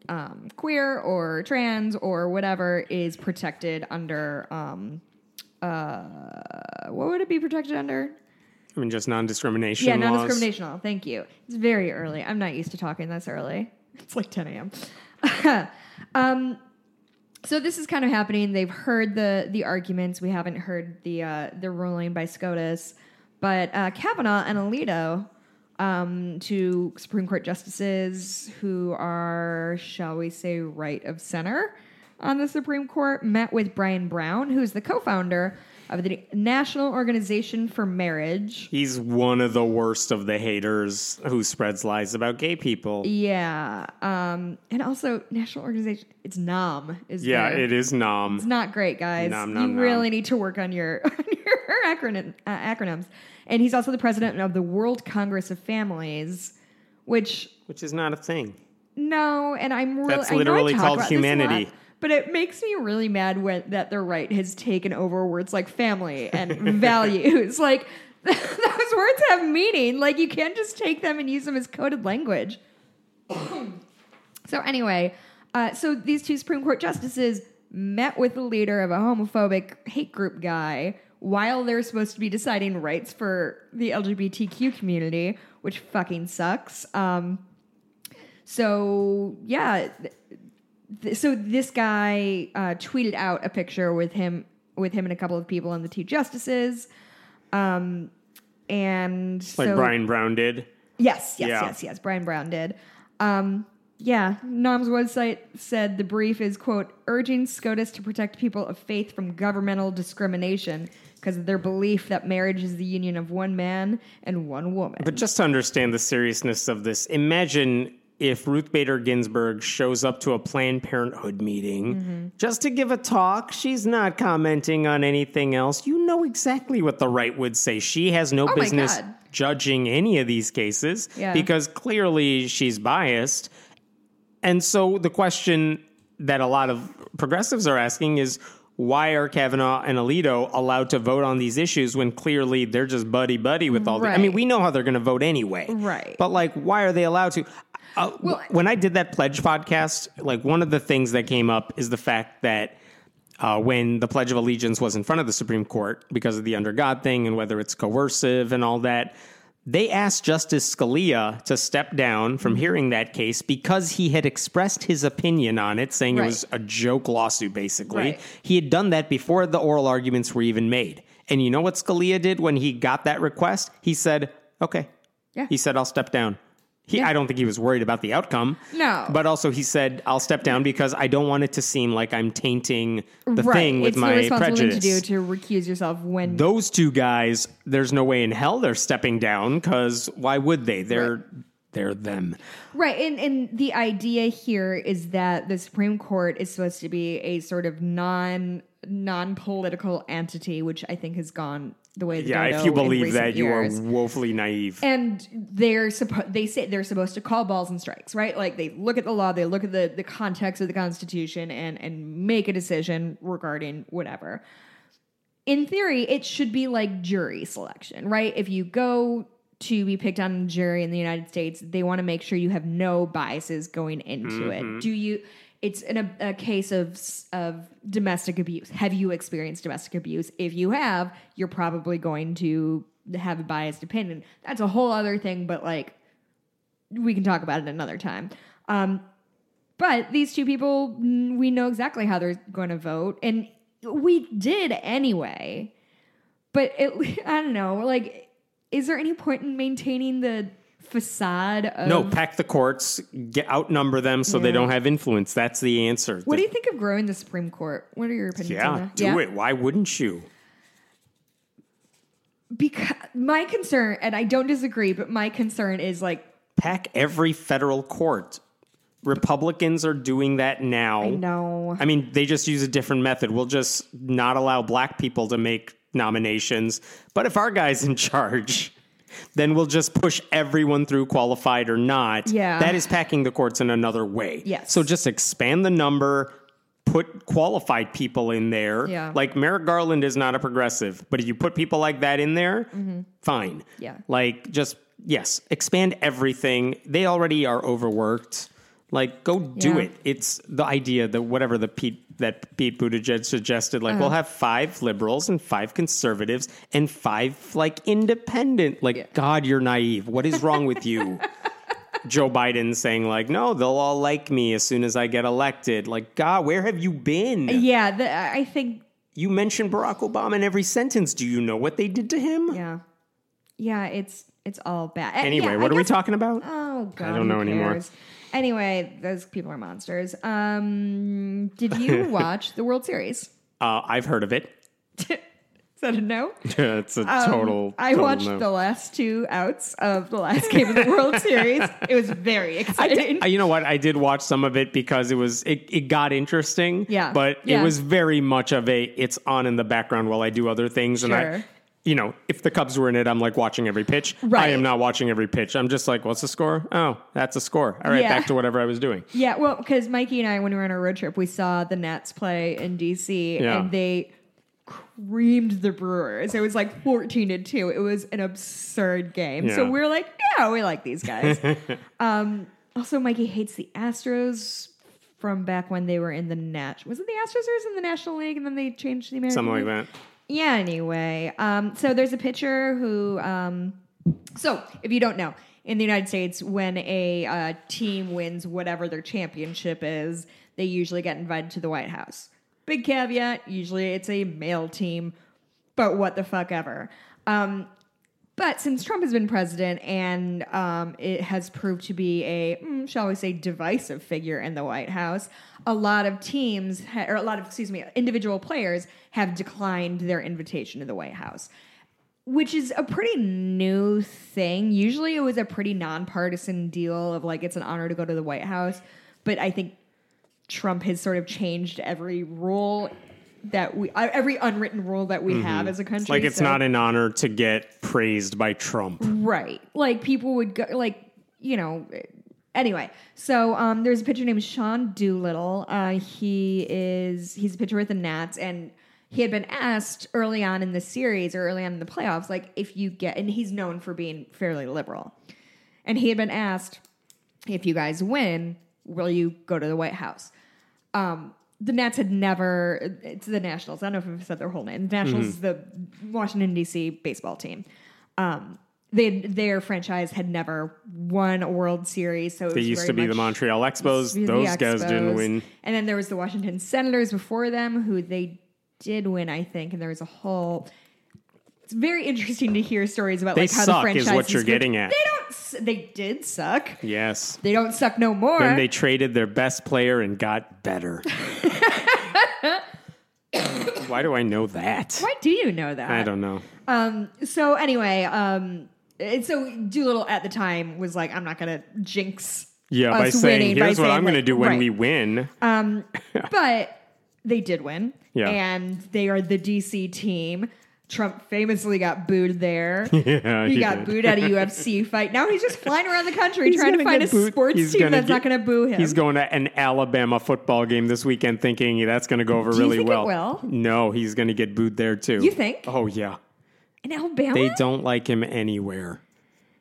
um, queer or trans or whatever is protected under. Um, uh, what would it be protected under? I mean, just non-discrimination. Yeah, non-discrimination. Thank you. It's very early. I'm not used to talking this early. It's like 10 a.m. *laughs* um, so this is kind of happening. They've heard the the arguments. We haven't heard the uh, the ruling by SCOTUS, but uh, Kavanaugh and Alito, um, two Supreme Court justices who are, shall we say, right of center on the Supreme Court, met with Brian Brown, who's the co-founder of the National Organization for Marriage. He's one of the worst of the haters who spreads lies about gay people. Yeah. Um, and also National Organization it's NOM is Yeah, there. it is nom. It's not great, guys. Nom, you nom, nom. really need to work on your *laughs* on your acronym uh, acronyms. And he's also the president of the World Congress of Families, which Which is not a thing. no, and I'm really That's I know I literally talk called about this a lot, humanity. But it makes me really mad when that the right has taken over words like family and *laughs* values. Like *laughs* those words have meaning. Like you can't just take them and use them as coded language. *clears throat* so anyway, uh, so these two Supreme Court justices met with the leader of a homophobic hate group guy while they're supposed to be deciding rights for the LGBTQ community, which fucking sucks. Um, so yeah, th- so this guy uh, tweeted out a picture with him with him and a couple of people and the two justices, um, and Like so, Brian Brown did. Yes, yes, Yeah. yes, yes. Brian Brown did. Um, yeah, NOM's website said the brief is quote urging SCOTUS to protect people of faith from governmental discrimination because of their belief that marriage is the union of one man and one woman. But just to understand the seriousness of this, imagine if Ruth Bader Ginsburg shows up to a Planned Parenthood meeting Mm-hmm. just to give a talk. She's not commenting on anything else. You know exactly what the right would say. She has no Oh business judging any of these cases Yeah. because clearly she's biased. And so the question that a lot of progressives are asking is why are Kavanaugh and Alito allowed to vote on these issues when clearly they're just buddy buddy with all the I mean, we know how they're going to vote anyway. Right. But like, why are they allowed to? Uh, Well- when I did that pledge podcast, like one of the things that came up is the fact that uh, when the Pledge of Allegiance was in front of the Supreme Court because of the under God thing and whether it's coercive and all that, they asked Justice Scalia to step down Mm-hmm. from hearing that case because he had expressed his opinion on it, saying it was a joke lawsuit, basically. Right. He had done that before the oral arguments were even made. And you know what Scalia did when he got that request? He said, okay. Yeah. He said, I'll step down. He, Yeah. I don't think he was worried about the outcome. No. But also, he said, I'll step down because I don't want it to seem like I'm tainting the right. thing with it's my prejudice. to do to recuse yourself when Those two guys, there's no way in hell they're stepping down because why would they? They're They're them. Right, and and the idea here is that the Supreme Court is supposed to be a sort of non non political entity, which I think has gone the way. The Yeah, if you believe that, you years. are woefully naive. and they're supposed they say they're supposed to call balls and strikes right like they look at the law they look at the, the context of the constitution and and make a decision regarding whatever in theory it should be like jury selection right if you go to be picked on a jury in the united states they want to make sure you have no biases going into it mm-hmm. do you it's in a, a case of of domestic abuse. Have you experienced domestic abuse? If you have you're probably going to have a biased opinion. That's a whole other thing but like we can talk about it another time. Um, but these two people mm, we know exactly how they're going to vote and we did anyway. But it, *laughs* i don't know like is there any point in maintaining the facade of no, pack the courts, get outnumber them so they don't have influence. That's the answer. what do you think of growing the supreme court what are your opinions on yeah, that do it. Why wouldn't you? because my concern and i don't disagree but my concern is like Pack every federal court. Republicans are doing that now. i know I mean, they just use a different method. We'll just not allow black people to make nominations. But if our guy's in charge, then we'll just push everyone through qualified or not. Yeah. That is packing the courts in another way. Yes. So just expand the number, put qualified people in there. Yeah. Like Merrick Garland is not a progressive, but if you put people like that in there, fine. Mm-hmm. Yeah. Like just, yes, expand everything. They already are overworked. Like, go do Yeah. it. It's the idea that whatever the Pete that Pete Buttigieg suggested, like Uh-huh. we'll have five liberals and five conservatives and five like independent. Like, God, you're naive. What is wrong with you? *laughs* Joe Biden saying like, no, they'll all like me as soon as I get elected. Like, God, where have you been? yeah the, i think You mentioned Barack Obama in every sentence. Do you know what they did to him? yeah yeah it's it's all bad Uh, Anyway, yeah, what I are we talking about? Oh god, I don't know who anymore. Anyway, those people are monsters. Um, did you *laughs* watch the World Series? Uh, I've heard of it. *laughs* Is that a no? Yeah, *laughs* it's a Um, total. I total watched no. the last two outs of the last game of the World Series. It was very exciting. did, you know what? I did watch some of it because it was it, it got interesting. Yeah. but Yeah. it was very much of a it's on in the background while I do other things. And I, Sure. You know, if the Cubs were in it, I'm like watching every pitch. I am not watching every pitch. I'm just like, what's the score? Oh, that's a score. All right, Yeah. back to whatever I was doing. yeah, well, because Mikey and I, when we were on our road trip, we saw the Nats play in DC, Yeah. and they creamed the Brewers. It was like fourteen to two. It was an absurd game. So we are like, yeah, we like these guys. *laughs* um, also, Mikey hates the Astros from back when they were in the Nat. Was it the Astros or was it in the National League, and then they changed the American Something like that. Yeah, anyway. Um, so there's a pitcher who. Um, so if you don't know, in the United States, when a uh, team wins whatever their championship is, they usually get invited to the White House. Big caveat usually it's a male team, but what the fuck ever. Um, but since Trump has been president and um, it has proved to be a, mm, shall we say, divisive figure in the White House, a lot of teams, or a lot of, excuse me, individual players have declined their invitation to the White House, which is a pretty new thing. Usually it was a pretty nonpartisan deal of like, it's an honor to go to the White House. But I think Trump has sort of changed every rule that we, uh, every unwritten rule that we have as a country. Mm-hmm. Like it's So- not an honor to get praised by Trump. Right. Like people would go like, you know, anyway. So um there's a pitcher named Sean Doolittle. Uh he is he's a pitcher with the Nats and he had been asked early on in the series or early on in the playoffs, like if you get and he's known for being fairly liberal. And he had been asked, if you guys win, will you go to the White House? Um the Nats had never. It's the Nationals. I don't know if I've said their whole name. The Nationals is the Washington D.C. baseball team. Um, they their franchise had never won a World Series, so it They was used very to be the much- Montreal Expos. the Those guys didn't Expos. win. And then there was the Washington Senators before them, who they did win, I think. And there was a whole. It's very interesting to hear stories about They like how suck the is franchise what you're getting at. They don't. They did suck. Yes. They don't suck no more. Then they traded their best player and got better. *laughs* Why do I know that? Why do you know that? I don't know. Um, so anyway, um, and so Doolittle at the time was like, I'm not going to jinx. Yeah, by saying, winning by here's what saying, I'm going to like- do when right. we win. Um. *laughs* But they did win. Yeah. And they are the DC team. Trump famously got booed there. *laughs* Yeah, he, he got did. booed at a UFC *laughs* fight. Now he's just flying around the country He's trying to find a get sports He's team that's not going to boo him. He's going to an Alabama football game this weekend thinking that's going to go over Do really well. No, he's going to get booed there too. You think? Oh, yeah. in Alabama? They don't like him anywhere.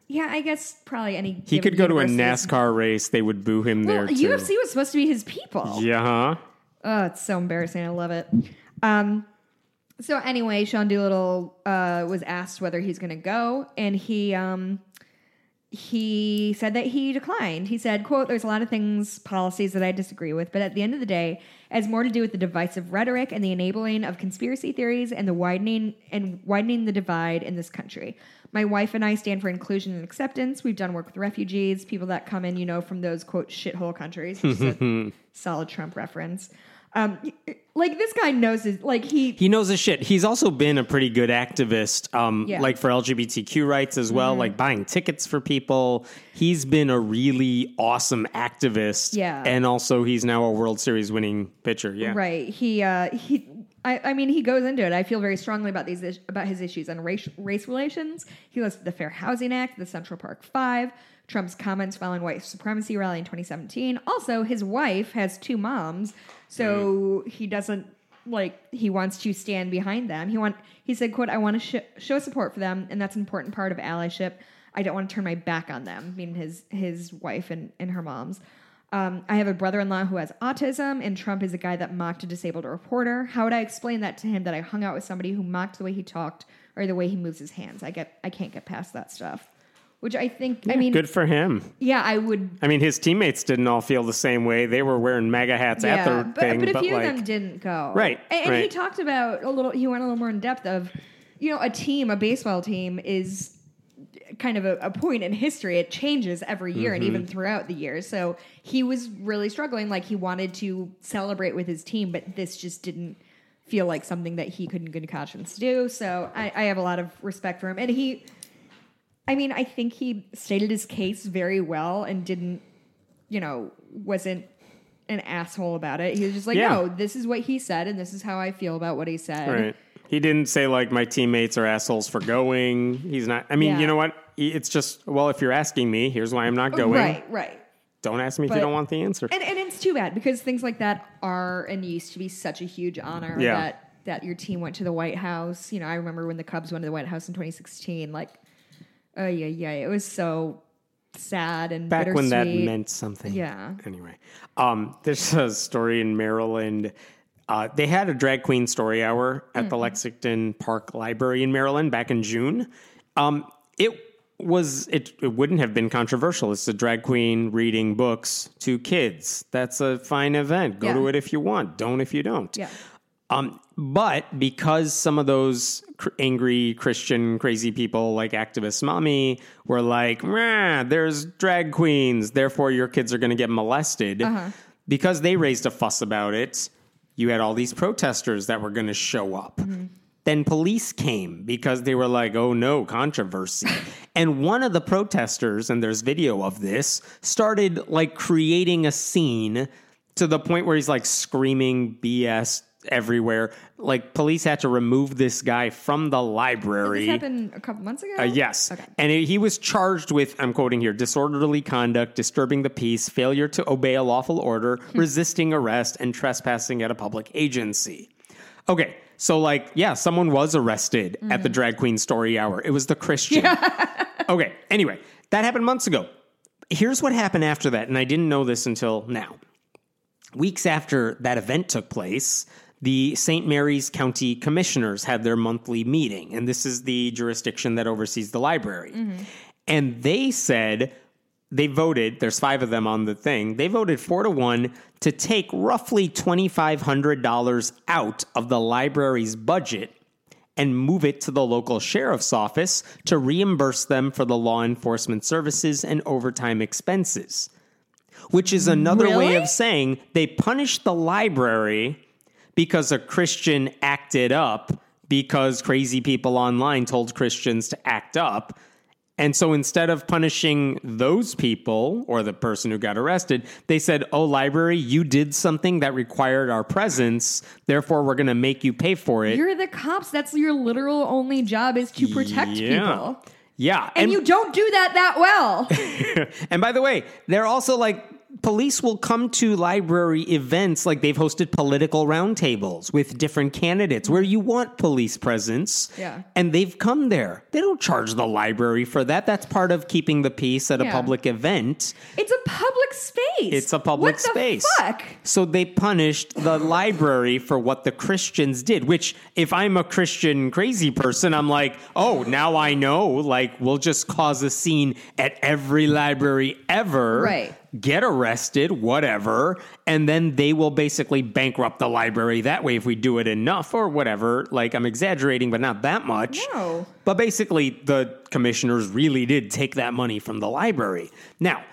yeah, I guess probably any. He could go to a. NASCAR race, they would boo him Well, there too. UFC was supposed to be his people. Yeah, huh? Oh, it's so embarrassing. I love it. Um, so anyway, Sean Doolittle uh, was asked whether he's going to go, and he um, he said that he declined. He said, "quote There's a lot of things, policies that I disagree with, but at the end of the day, it has more to do with the divisive rhetoric and the enabling of conspiracy theories and the widening and widening the divide in this country." My wife and I stand for inclusion and acceptance. We've done work with refugees, people that come in, you know, from those quote shithole countries. Which is a *laughs* solid Trump reference. Um, like this guy knows his like he He knows his shit. He's also been a pretty good activist, um, Yeah. Mm-hmm. like for LGBTQ rights as well, like buying tickets for people. He's been a really awesome activist. Yeah. And also, he's now a World Series winning pitcher. Yeah. right he uh he I, I mean he goes into it i feel very strongly about these is- about his issues on race race relations he listed the fair housing act the central park five trump's comments following white supremacy rally in 2017 also his wife has two moms so he doesn't like he wants to stand behind them he want he said quote i want to sh- show support for them and that's an important part of allyship i don't want to turn my back on them meaning his his wife and, and her moms um, I have a brother in law who has autism, and Trump is a guy that mocked a disabled reporter. How would I explain that to him that I hung out with somebody who mocked the way he talked or the way he moves his hands? I get, I can't get past that stuff. Which I think, I mean, Good for him. yeah, I would. I mean, his teammates didn't all feel the same way. They were wearing MAGA hats at Yeah, their but, thing, but a but few like, of them didn't go. Right, And, and he talked about a little, he went a little more in depth of, you know, a team, a baseball team is kind of a, a point in history. It changes every year and Mm-hmm. even throughout the year. So he was really struggling. Like he wanted to celebrate with his team, but this just didn't feel like something that he couldn't in good conscience do. So I, I have a lot of respect for him. And he, I mean, I think he stated his case very well and didn't, you know, wasn't an asshole about it. He was just like, Yeah. no, this is what he said and this is how I feel about what he said. Right. He didn't say like my teammates are assholes for going. He's not. I mean, Yeah. you know what? It's just well, if you're asking me, here's why I'm not oh, going. Right, right. Don't ask me if But- you don't want the answer. And, and it's too bad because things like that are and used to be such a huge honor Yeah. that that your team went to the White House. You know, I remember when the Cubs went to the White House in 2016. Like, oh yeah, yeah, it was so sad and Back when that meant something. Yeah. Anyway, um, there's a story in Maryland. Uh, they had a drag queen story hour at Mm-hmm. the Lexington Park Library in Maryland back in June. Um, it was it, it wouldn't have been controversial. It's a drag queen reading books to kids. That's a fine event. Go Yeah. to it if you want. Don't if you don't. Yeah. Um, but because some of those cr- angry Christian crazy people like activist mommy were like, there's drag queens, therefore your kids are going to get molested. Uh-huh. Because they raised a fuss about it, you had all these protesters that were going to show up. Mm-hmm. Then police came because they were like, oh no, controversy. *laughs* and one of the protesters, and there's video of this, started like creating a scene to the point where he's like screaming BS everywhere. Like police had to remove this guy from the library. This happened a couple months ago. Uh, yes. Okay. And it- he was charged with, I'm quoting here, disorderly conduct, disturbing the peace, failure to obey a lawful order, Hmm. resisting arrest, and trespassing at a public agency. Okay. So, like, yeah, someone was arrested at Mm-hmm. the drag queen story hour. It was the Christian. *laughs* okay. Anyway, that happened months ago. Here's what happened after that. And I didn't know this until now. Weeks after that event took place, the St. Mary's County Commissioners had their monthly meeting, and this is the jurisdiction that oversees the library. Mm-hmm. And they said they voted, there's five of them on the thing, they voted four to one to take roughly $2,500 out of the library's budget and move it to the local sheriff's office to reimburse them for the law enforcement services and overtime expenses which is another way of saying they punished the library because a Christian acted up because crazy people online told Christians to act up. And so instead of punishing those people or the person who got arrested, they said, Oh, library, you did something that required our presence. Therefore, we're going to make you pay for it. You're the cops. That's your literal only job is to protect Yeah. people. yeah. And, you don't do that that well. *laughs* and by the way, they're also like, police will come to library events like they've hosted political roundtables with different candidates where you want police presence. Yeah. And they've come there. They don't charge the library for that. That's part of keeping the peace at a public event. it's a public space. It's a public what the space. Fuck? So they punished the library for what the Christians did, which if I'm a Christian crazy person, I'm like, oh, now I know. Like, we'll just cause a scene at every library ever. Right. Get arrested, whatever. And then they will basically bankrupt the library that way if we do it enough or whatever. Like, I'm exaggerating, but not that much. No. But basically, the commissioners really did take that money from the library. Now,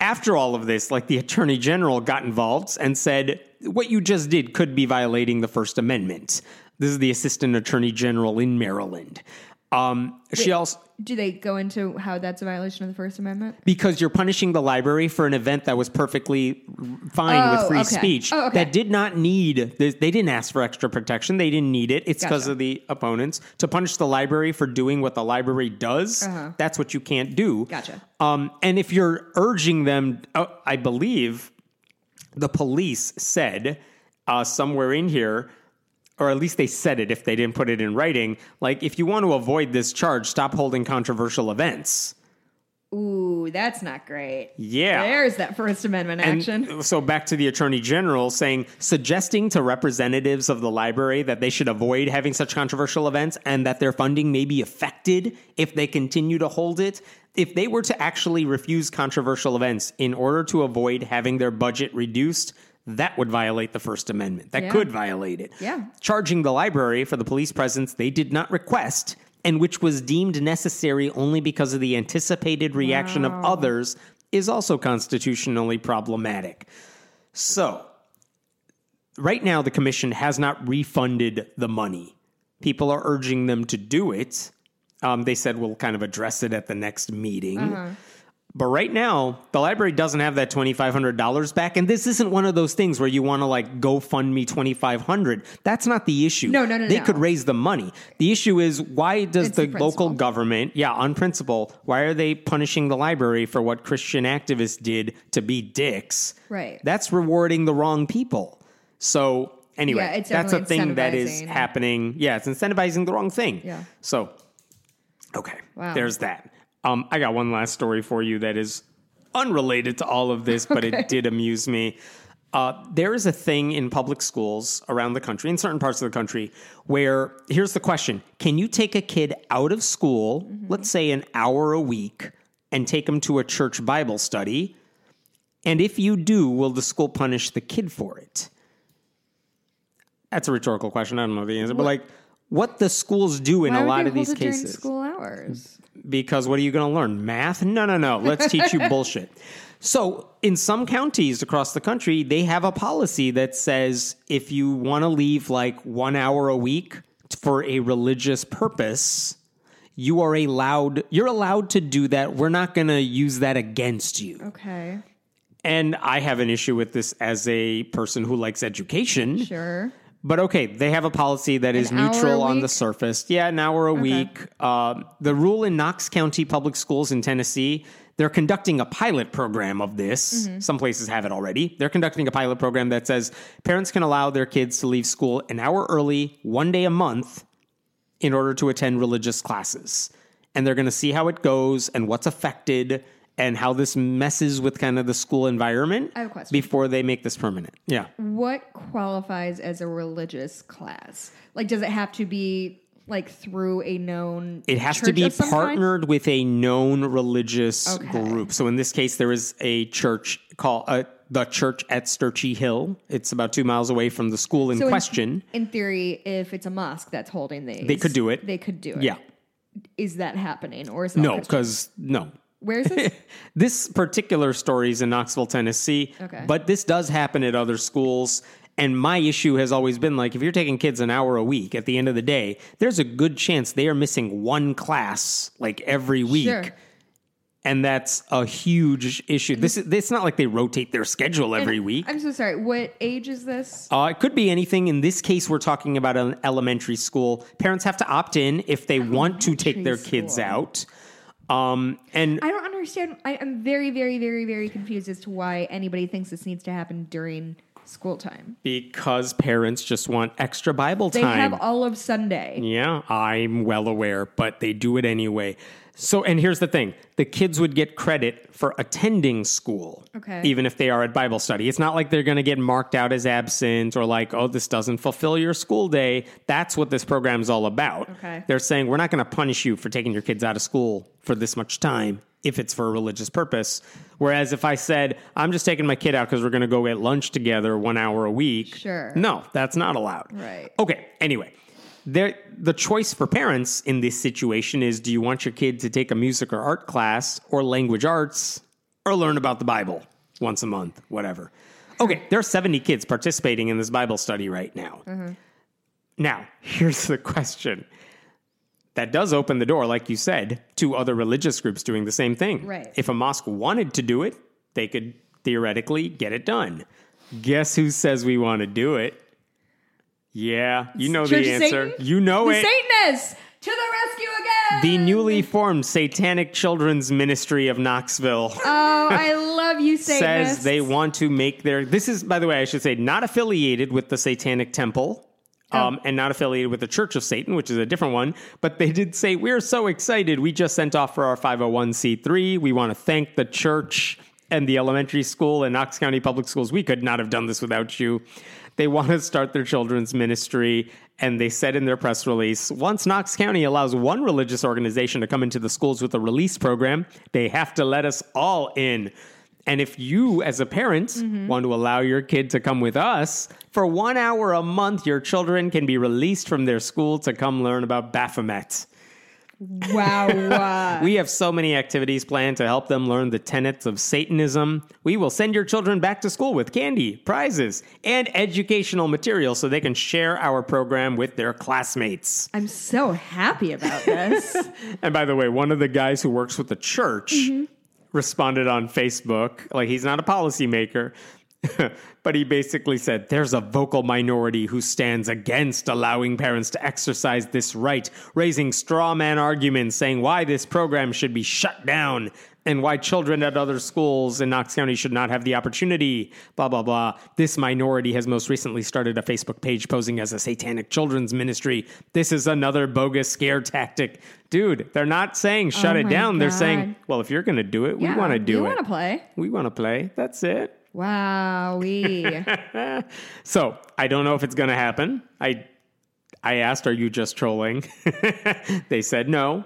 after all of this, like the attorney general got involved and said, what you just did could be violating the First Amendment. This is the assistant attorney general in Maryland. Um, she also, Do they go into how that's a violation of the First Amendment? because you're punishing the library for an event that was perfectly fine Oh, with free okay. speech Oh, okay. that did not need they they didn't ask for extra protection they didn't need it it's because Gotcha. of the opponents to punish the library for doing what the library does Uh-huh. that's what you can't do Gotcha. um, and if you're urging them uh, i believe the police said uh, somewhere in here or at least they said it if they didn't put it in writing like if you want to avoid this charge stop holding controversial events Ooh, that's not great. yeah There's that First Amendment And action. so back to the attorney general saying, suggesting to representatives of the library that they should avoid having such controversial events and that their funding may be affected if they continue to hold it. If they were to actually refuse controversial events in order to avoid having their budget reduced, that would violate the First Amendment. That Yeah. could violate it. Yeah. Charging the library for the police presence they did not request and which was deemed necessary only because of the anticipated reaction of others is also constitutionally problematic. So, right now, the commission has not refunded the money. People are urging them to do it. Um, they said we'll kind of address it at the next meeting. But right now, the library doesn't have that twenty five hundred dollars back, and this isn't one of those things where you want to like go fund me twenty five hundred. That's not the issue. No, no, no, They no. could raise the money. The issue is why does It's the, the local government, yeah, on principle, why are they punishing the library for what Christian activists did to be dicks? Right. That's rewarding the wrong people. So anyway, Yeah, that's a thing that is happening. Yeah, it's incentivizing the wrong thing. Yeah. So okay, Wow. there's that. Um, I got one last story for you that is unrelated to all of this, but Okay. it did amuse me. Uh, there is a thing in public schools around the country, in certain parts of the country, where here's the question Can you take a kid out of school, Mm-hmm. let's say an hour a week, and take them to a church Bible study? And if you do, will the school punish the kid for it? That's a rhetorical question. I don't know the answer, but like what the schools do in Why a lot of these hold it during cases school hours. because what are you going to learn? Math? No, no, no. Let's *laughs* teach you bullshit. So, in some counties across the country, they have a policy that says if you want to leave like one hour a week for a religious purpose, you are allowed. You're allowed to do that. We're not going to use that against you. Okay. And I have an issue with this as a person who likes education. Sure. But okay, they have a policy that is An a neutral on the surface. Yeah, an hour a week. Um, the rule in Knox County Public Schools in Tennessee, they're conducting a pilot program of this. Mm-hmm. Some places have it already. They're conducting a pilot program that says parents can allow their kids to leave school an hour early, one day a month, in order to attend religious classes. And they're going to see how it goes and what's affected and how this messes with kind of the school environment I have a question. before they make this permanent. Yeah. What qualifies as a religious class? Like, does it have to be like through a known? It has to be some kind? partnered with a known religious Okay. group. So in this case, there is a church called uh, the Church at Sterchi Hill. It's about two miles away from the school in So question. In, theory, if it's a mosque that's holding these, They could do it. They could do it. yeah, Is that happening, or is it no, because no. Where's this? *laughs* This particular story is in Knoxville, Tennessee, Okay. but this does happen at other schools. And my issue has always been like, if you're taking kids an hour a week, at the end of the day, there's a good chance they are missing one class like every week. Sure. And that's a huge issue. This is it's not like they rotate their schedule every week. I'm so sorry. What age is this? Uh, it could be anything. In this case, we're talking about an elementary school. Parents have to opt in if they want to take their Elementary kids school. out. Um, and I don't understand. I, I'm very, very, very, very confused as to why anybody thinks this needs to happen during school time. because parents just want extra Bible time. They have all of Sunday. Yeah, I'm well aware, but they do it anyway. So, and here's the thing the kids would get credit for attending school, Okay. even if they are at Bible study. It's not like they're going to get marked out as absent or like, oh, this doesn't fulfill your school day. That's what this program is all about. Okay. They're saying, we're not going to punish you for taking your kids out of school for this much time if it's for a religious purpose. Whereas if I said, I'm just taking my kid out because we're going to go get lunch together one hour a week, Sure. no, that's not allowed. Right. Okay. Anyway, there the choice for parents in this situation is: Do you want your kid to take a music or art class, or language arts, or learn about the Bible once a month, whatever? Okay, there are seventy kids participating in this Bible study right now. Mm-hmm. Now, here's the question. That does open the door, like you said, to other religious groups doing the same thing. Right. If a mosque wanted to do it, they could theoretically get it done. Guess who says we want to do it? Yeah, you know Church the answer. Satan? You know the it. Satanists to the rescue again. The newly formed Satanic Children's Ministry of Knoxville *laughs* oh, I love you, *laughs* Satanists. says they want to make their. This is, by the way, I should say, not affiliated with the Satanic Temple. Um, and not affiliated with the Church of Satan, which is a different one. But they did say, We're so excited. We just sent off for our 501c3. We want to thank the church and the elementary school and Knox County Public Schools. We could not have done this without you. They want to start their children's ministry. And they said in their press release once Knox County allows one religious organization to come into the schools with a release program, they have to let us all in. And if you, as a parent, Mm-hmm. want to allow your kid to come with us, for one hour a month, your children can be released from their school to come learn about Baphomet. Wow. *laughs* uh, We have so many activities planned to help them learn the tenets of Satanism. We will send your children back to school with candy, prizes, and educational materials so they can share our program with their classmates. I'm so happy about this. *laughs* And by the way, one of the guys who works with the church Mm-hmm. responded on Facebook. Like, he's not a policymaker, *laughs* but he basically said there's a vocal minority who stands against allowing parents to exercise this right, raising straw man arguments saying why this program should be shut down and why children at other schools in Knox County should not have the opportunity, blah, blah, blah. This minority has most recently started a Facebook page posing as a satanic children's ministry. This is another bogus scare tactic. Dude, they're not saying shut Oh it down. They're saying, well, if you're going to do it, we want to do it. want to play? we want to play. That's it. Wow. We. *laughs* So I don't know if it's going to happen. I I asked, "Are you just trolling?" *laughs* they said no.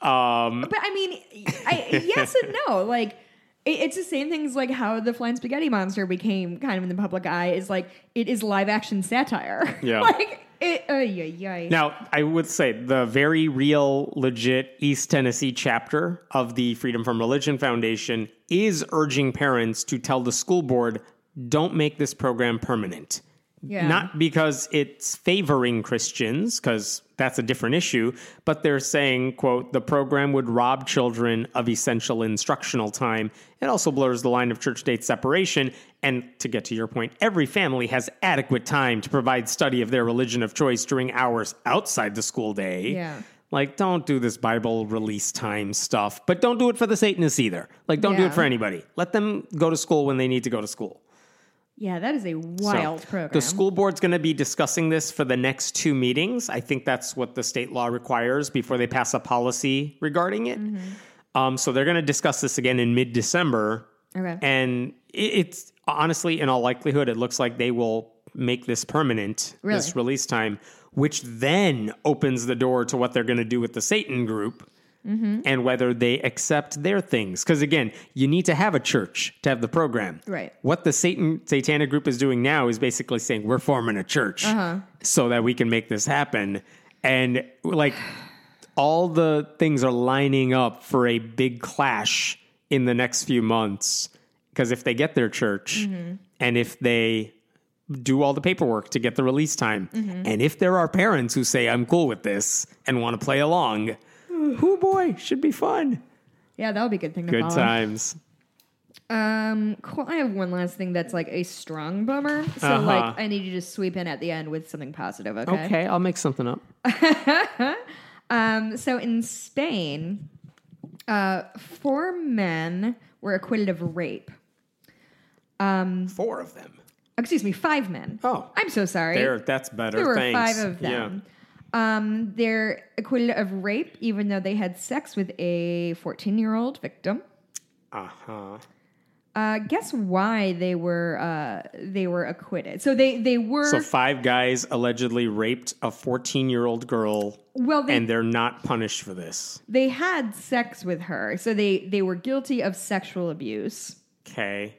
Um, But I mean, I, yes and no. *laughs* Like, it, it's the same thing as like how the flying spaghetti monster became kind of in the public eye. Is like it is live action satire. Yeah. like it. Yeah. now, I would say the very real, legit East Tennessee chapter of the Freedom from Religion Foundation is urging parents to tell the school board, "Don't make this program permanent." Yeah. Not because it's favoring Christians, because that's a different issue, but they're saying, quote, the program would rob children of essential instructional time. It also blurs the line of church state separation. And to get to your point, every family has adequate time to provide study of their religion of choice during hours outside the school day. Yeah. Like, don't do this Bible release time stuff, but don't do it for the Satanists either. Like, don't do it for anybody. Let them go to school when they need to go to school. Yeah, that is a wild So, program. The school board's going to be discussing this for the next two meetings. I think that's what the state law requires before they pass a policy regarding it. Mm-hmm. Um, so they're going to discuss this again in mid December. Okay. And it, it's honestly, in all likelihood, it looks like they will make this permanent, Really? this release time, which then opens the door to what they're going to do with the Satan group. Mm-hmm. And whether they accept their things. Because again, you need to have a church to have the program. Right. What the Satan Satanic group is doing now is basically saying we're forming a church Uh-huh. so that we can make this happen. And like all the things are lining up for a big clash in the next few months. Because if they get their church Mm-hmm. and if they do all the paperwork to get the release time. And if there are parents who say, I'm cool with this and want to play along, oh boy, should be fun. Yeah, that would be a good thing to Good follow. times. Um, cool. I have one last thing that's like a strong bummer. So Uh-huh. like, I need you to sweep in at the end with something positive. Okay. Okay, I'll make something up. *laughs* Um, so in Spain, uh, four men were acquitted of rape. Four of them. Excuse me, five men. Oh. I'm so sorry. There, that's better. there were Thanks. five of them. Um, they're acquitted of rape, even though they had sex with a 14 year old victim. Uh huh. Uh, guess why they were uh, they were acquitted? So they they were So five guys allegedly raped a 14 year old girl, well they and they're not punished for this. they had sex with her, so they they were guilty of sexual abuse, Okay.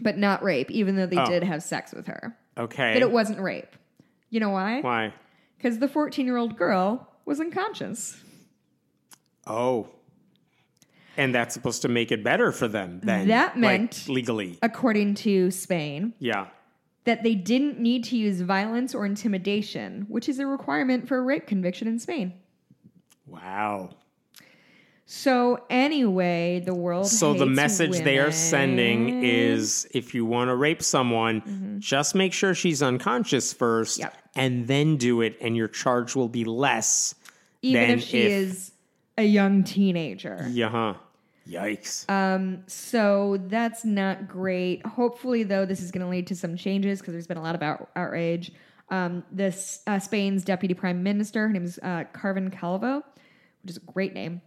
but not rape, even though they Oh. did have sex with her. Okay. But it wasn't rape. You know why? Why? Because the 14 year old girl was unconscious. Oh. And that's supposed to make it better for them then. That like, meant- legally. According to Spain, Yeah. that they didn't need to use violence or intimidation, which is a requirement for a rape conviction in Spain. Wow. So anyway, the world. So the message they are sending is if you want to rape someone, just make sure she's unconscious first Mm-hmm. Yep. and then do it and your charge will be less. even than if she is a young teenager. Yeah. huh. Yikes. Um, so that's not great. Hopefully, though, this is going to lead to some changes because there's been a lot of out- outrage. Um, this uh, Spain's deputy prime minister, her name is uh, Carmen Calvo, which is a great name,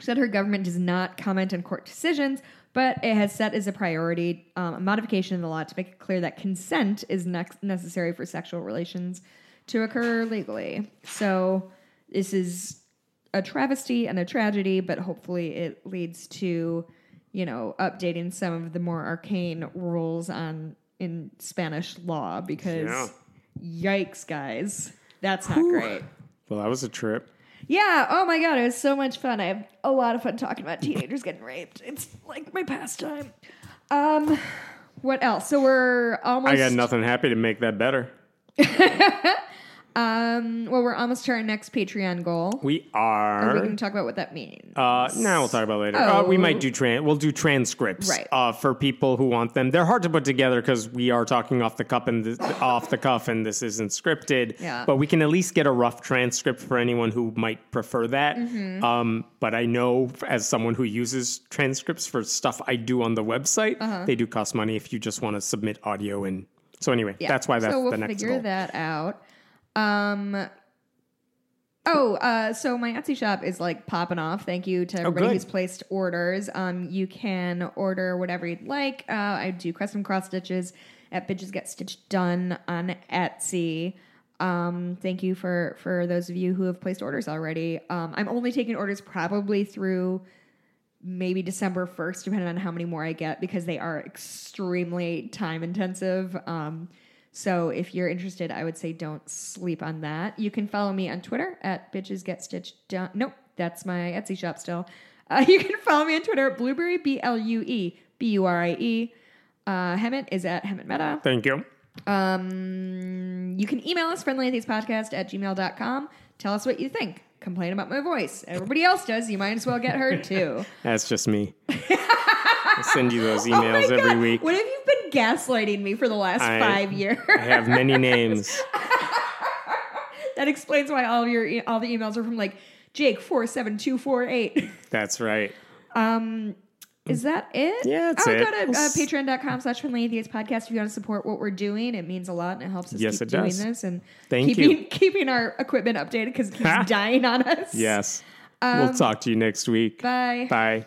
said her government does not comment on court decisions, but it has set as a priority um, a modification in the law to make it clear that consent is nex- necessary for sexual relations to occur legally. So this is a travesty and a tragedy, but hopefully it leads to, you know, updating some of the more arcane rules on in Spanish law because yikes, guys. That's not great. well, that was a trip. Yeah, oh my god, it was so much fun. I have a lot of fun talking about teenagers getting raped. It's like my pastime. Um what else? So we're almost I got nothing happy to make that better. *laughs* um well we're almost to our next Patreon goal. We Are are. we going to talk about what that means? Uh, now we'll talk about it later. Uh, we Oh. might do tran. We'll do transcripts, Right. Uh, for people who want them. They're hard to put together because we are talking off the cuff and this, off the cuff, and this isn't scripted. Yeah. But we can at least get a rough transcript for anyone who might prefer that. Mm-hmm. Um, but I know as someone who uses transcripts for stuff I do on the website, Uh-huh. they do cost money if you just want to submit audio and. So anyway, that's why that's so we'll the next figure goal. that out. Um. Oh, uh, so my Etsy shop is like popping off. Thank you to everybody Oh, good. who's placed orders. Um, you can order whatever you'd like. Uh, I do custom cross stitches at Bitches Get Stitched Done on Etsy. Um, thank you for for those of you who have placed orders already. Um, I'm only taking orders probably through maybe December 1st, depending on how many more I get, because they are extremely time intensive. Um, so if you're interested, I would say don't sleep on that. You can follow me on Twitter at bitches get stitched. Nope, that's my Etsy shop still. *laughs* Uh, you can follow me on Twitter at blueberry b l u e b u r i e. Uh, Hemant is at Hemant Mehta. Thank you. Um, you can email us friendlyatheispodcast at gmail.com. Tell us what you think. Complain about my voice. Everybody else does. You might as well get heard too. *laughs* That's just me. *laughs* I send you those Oh emails every God. week. What have you been gaslighting me for the last I- five years? I have many names. *laughs* that explains why all of your all the emails are from like Jake four seven two four eight. That's right. Um, Is that it? Yeah, that's oh, it. go to uh, patreon.com slash friendly atheist podcast if you want to support what we're doing. It means a lot and it helps us Yes, keep doing does. this and Thank keeping, you. keeping our equipment updated because it keeps *laughs* dying on us. Yes. we'll talk to you next week. Bye. Bye.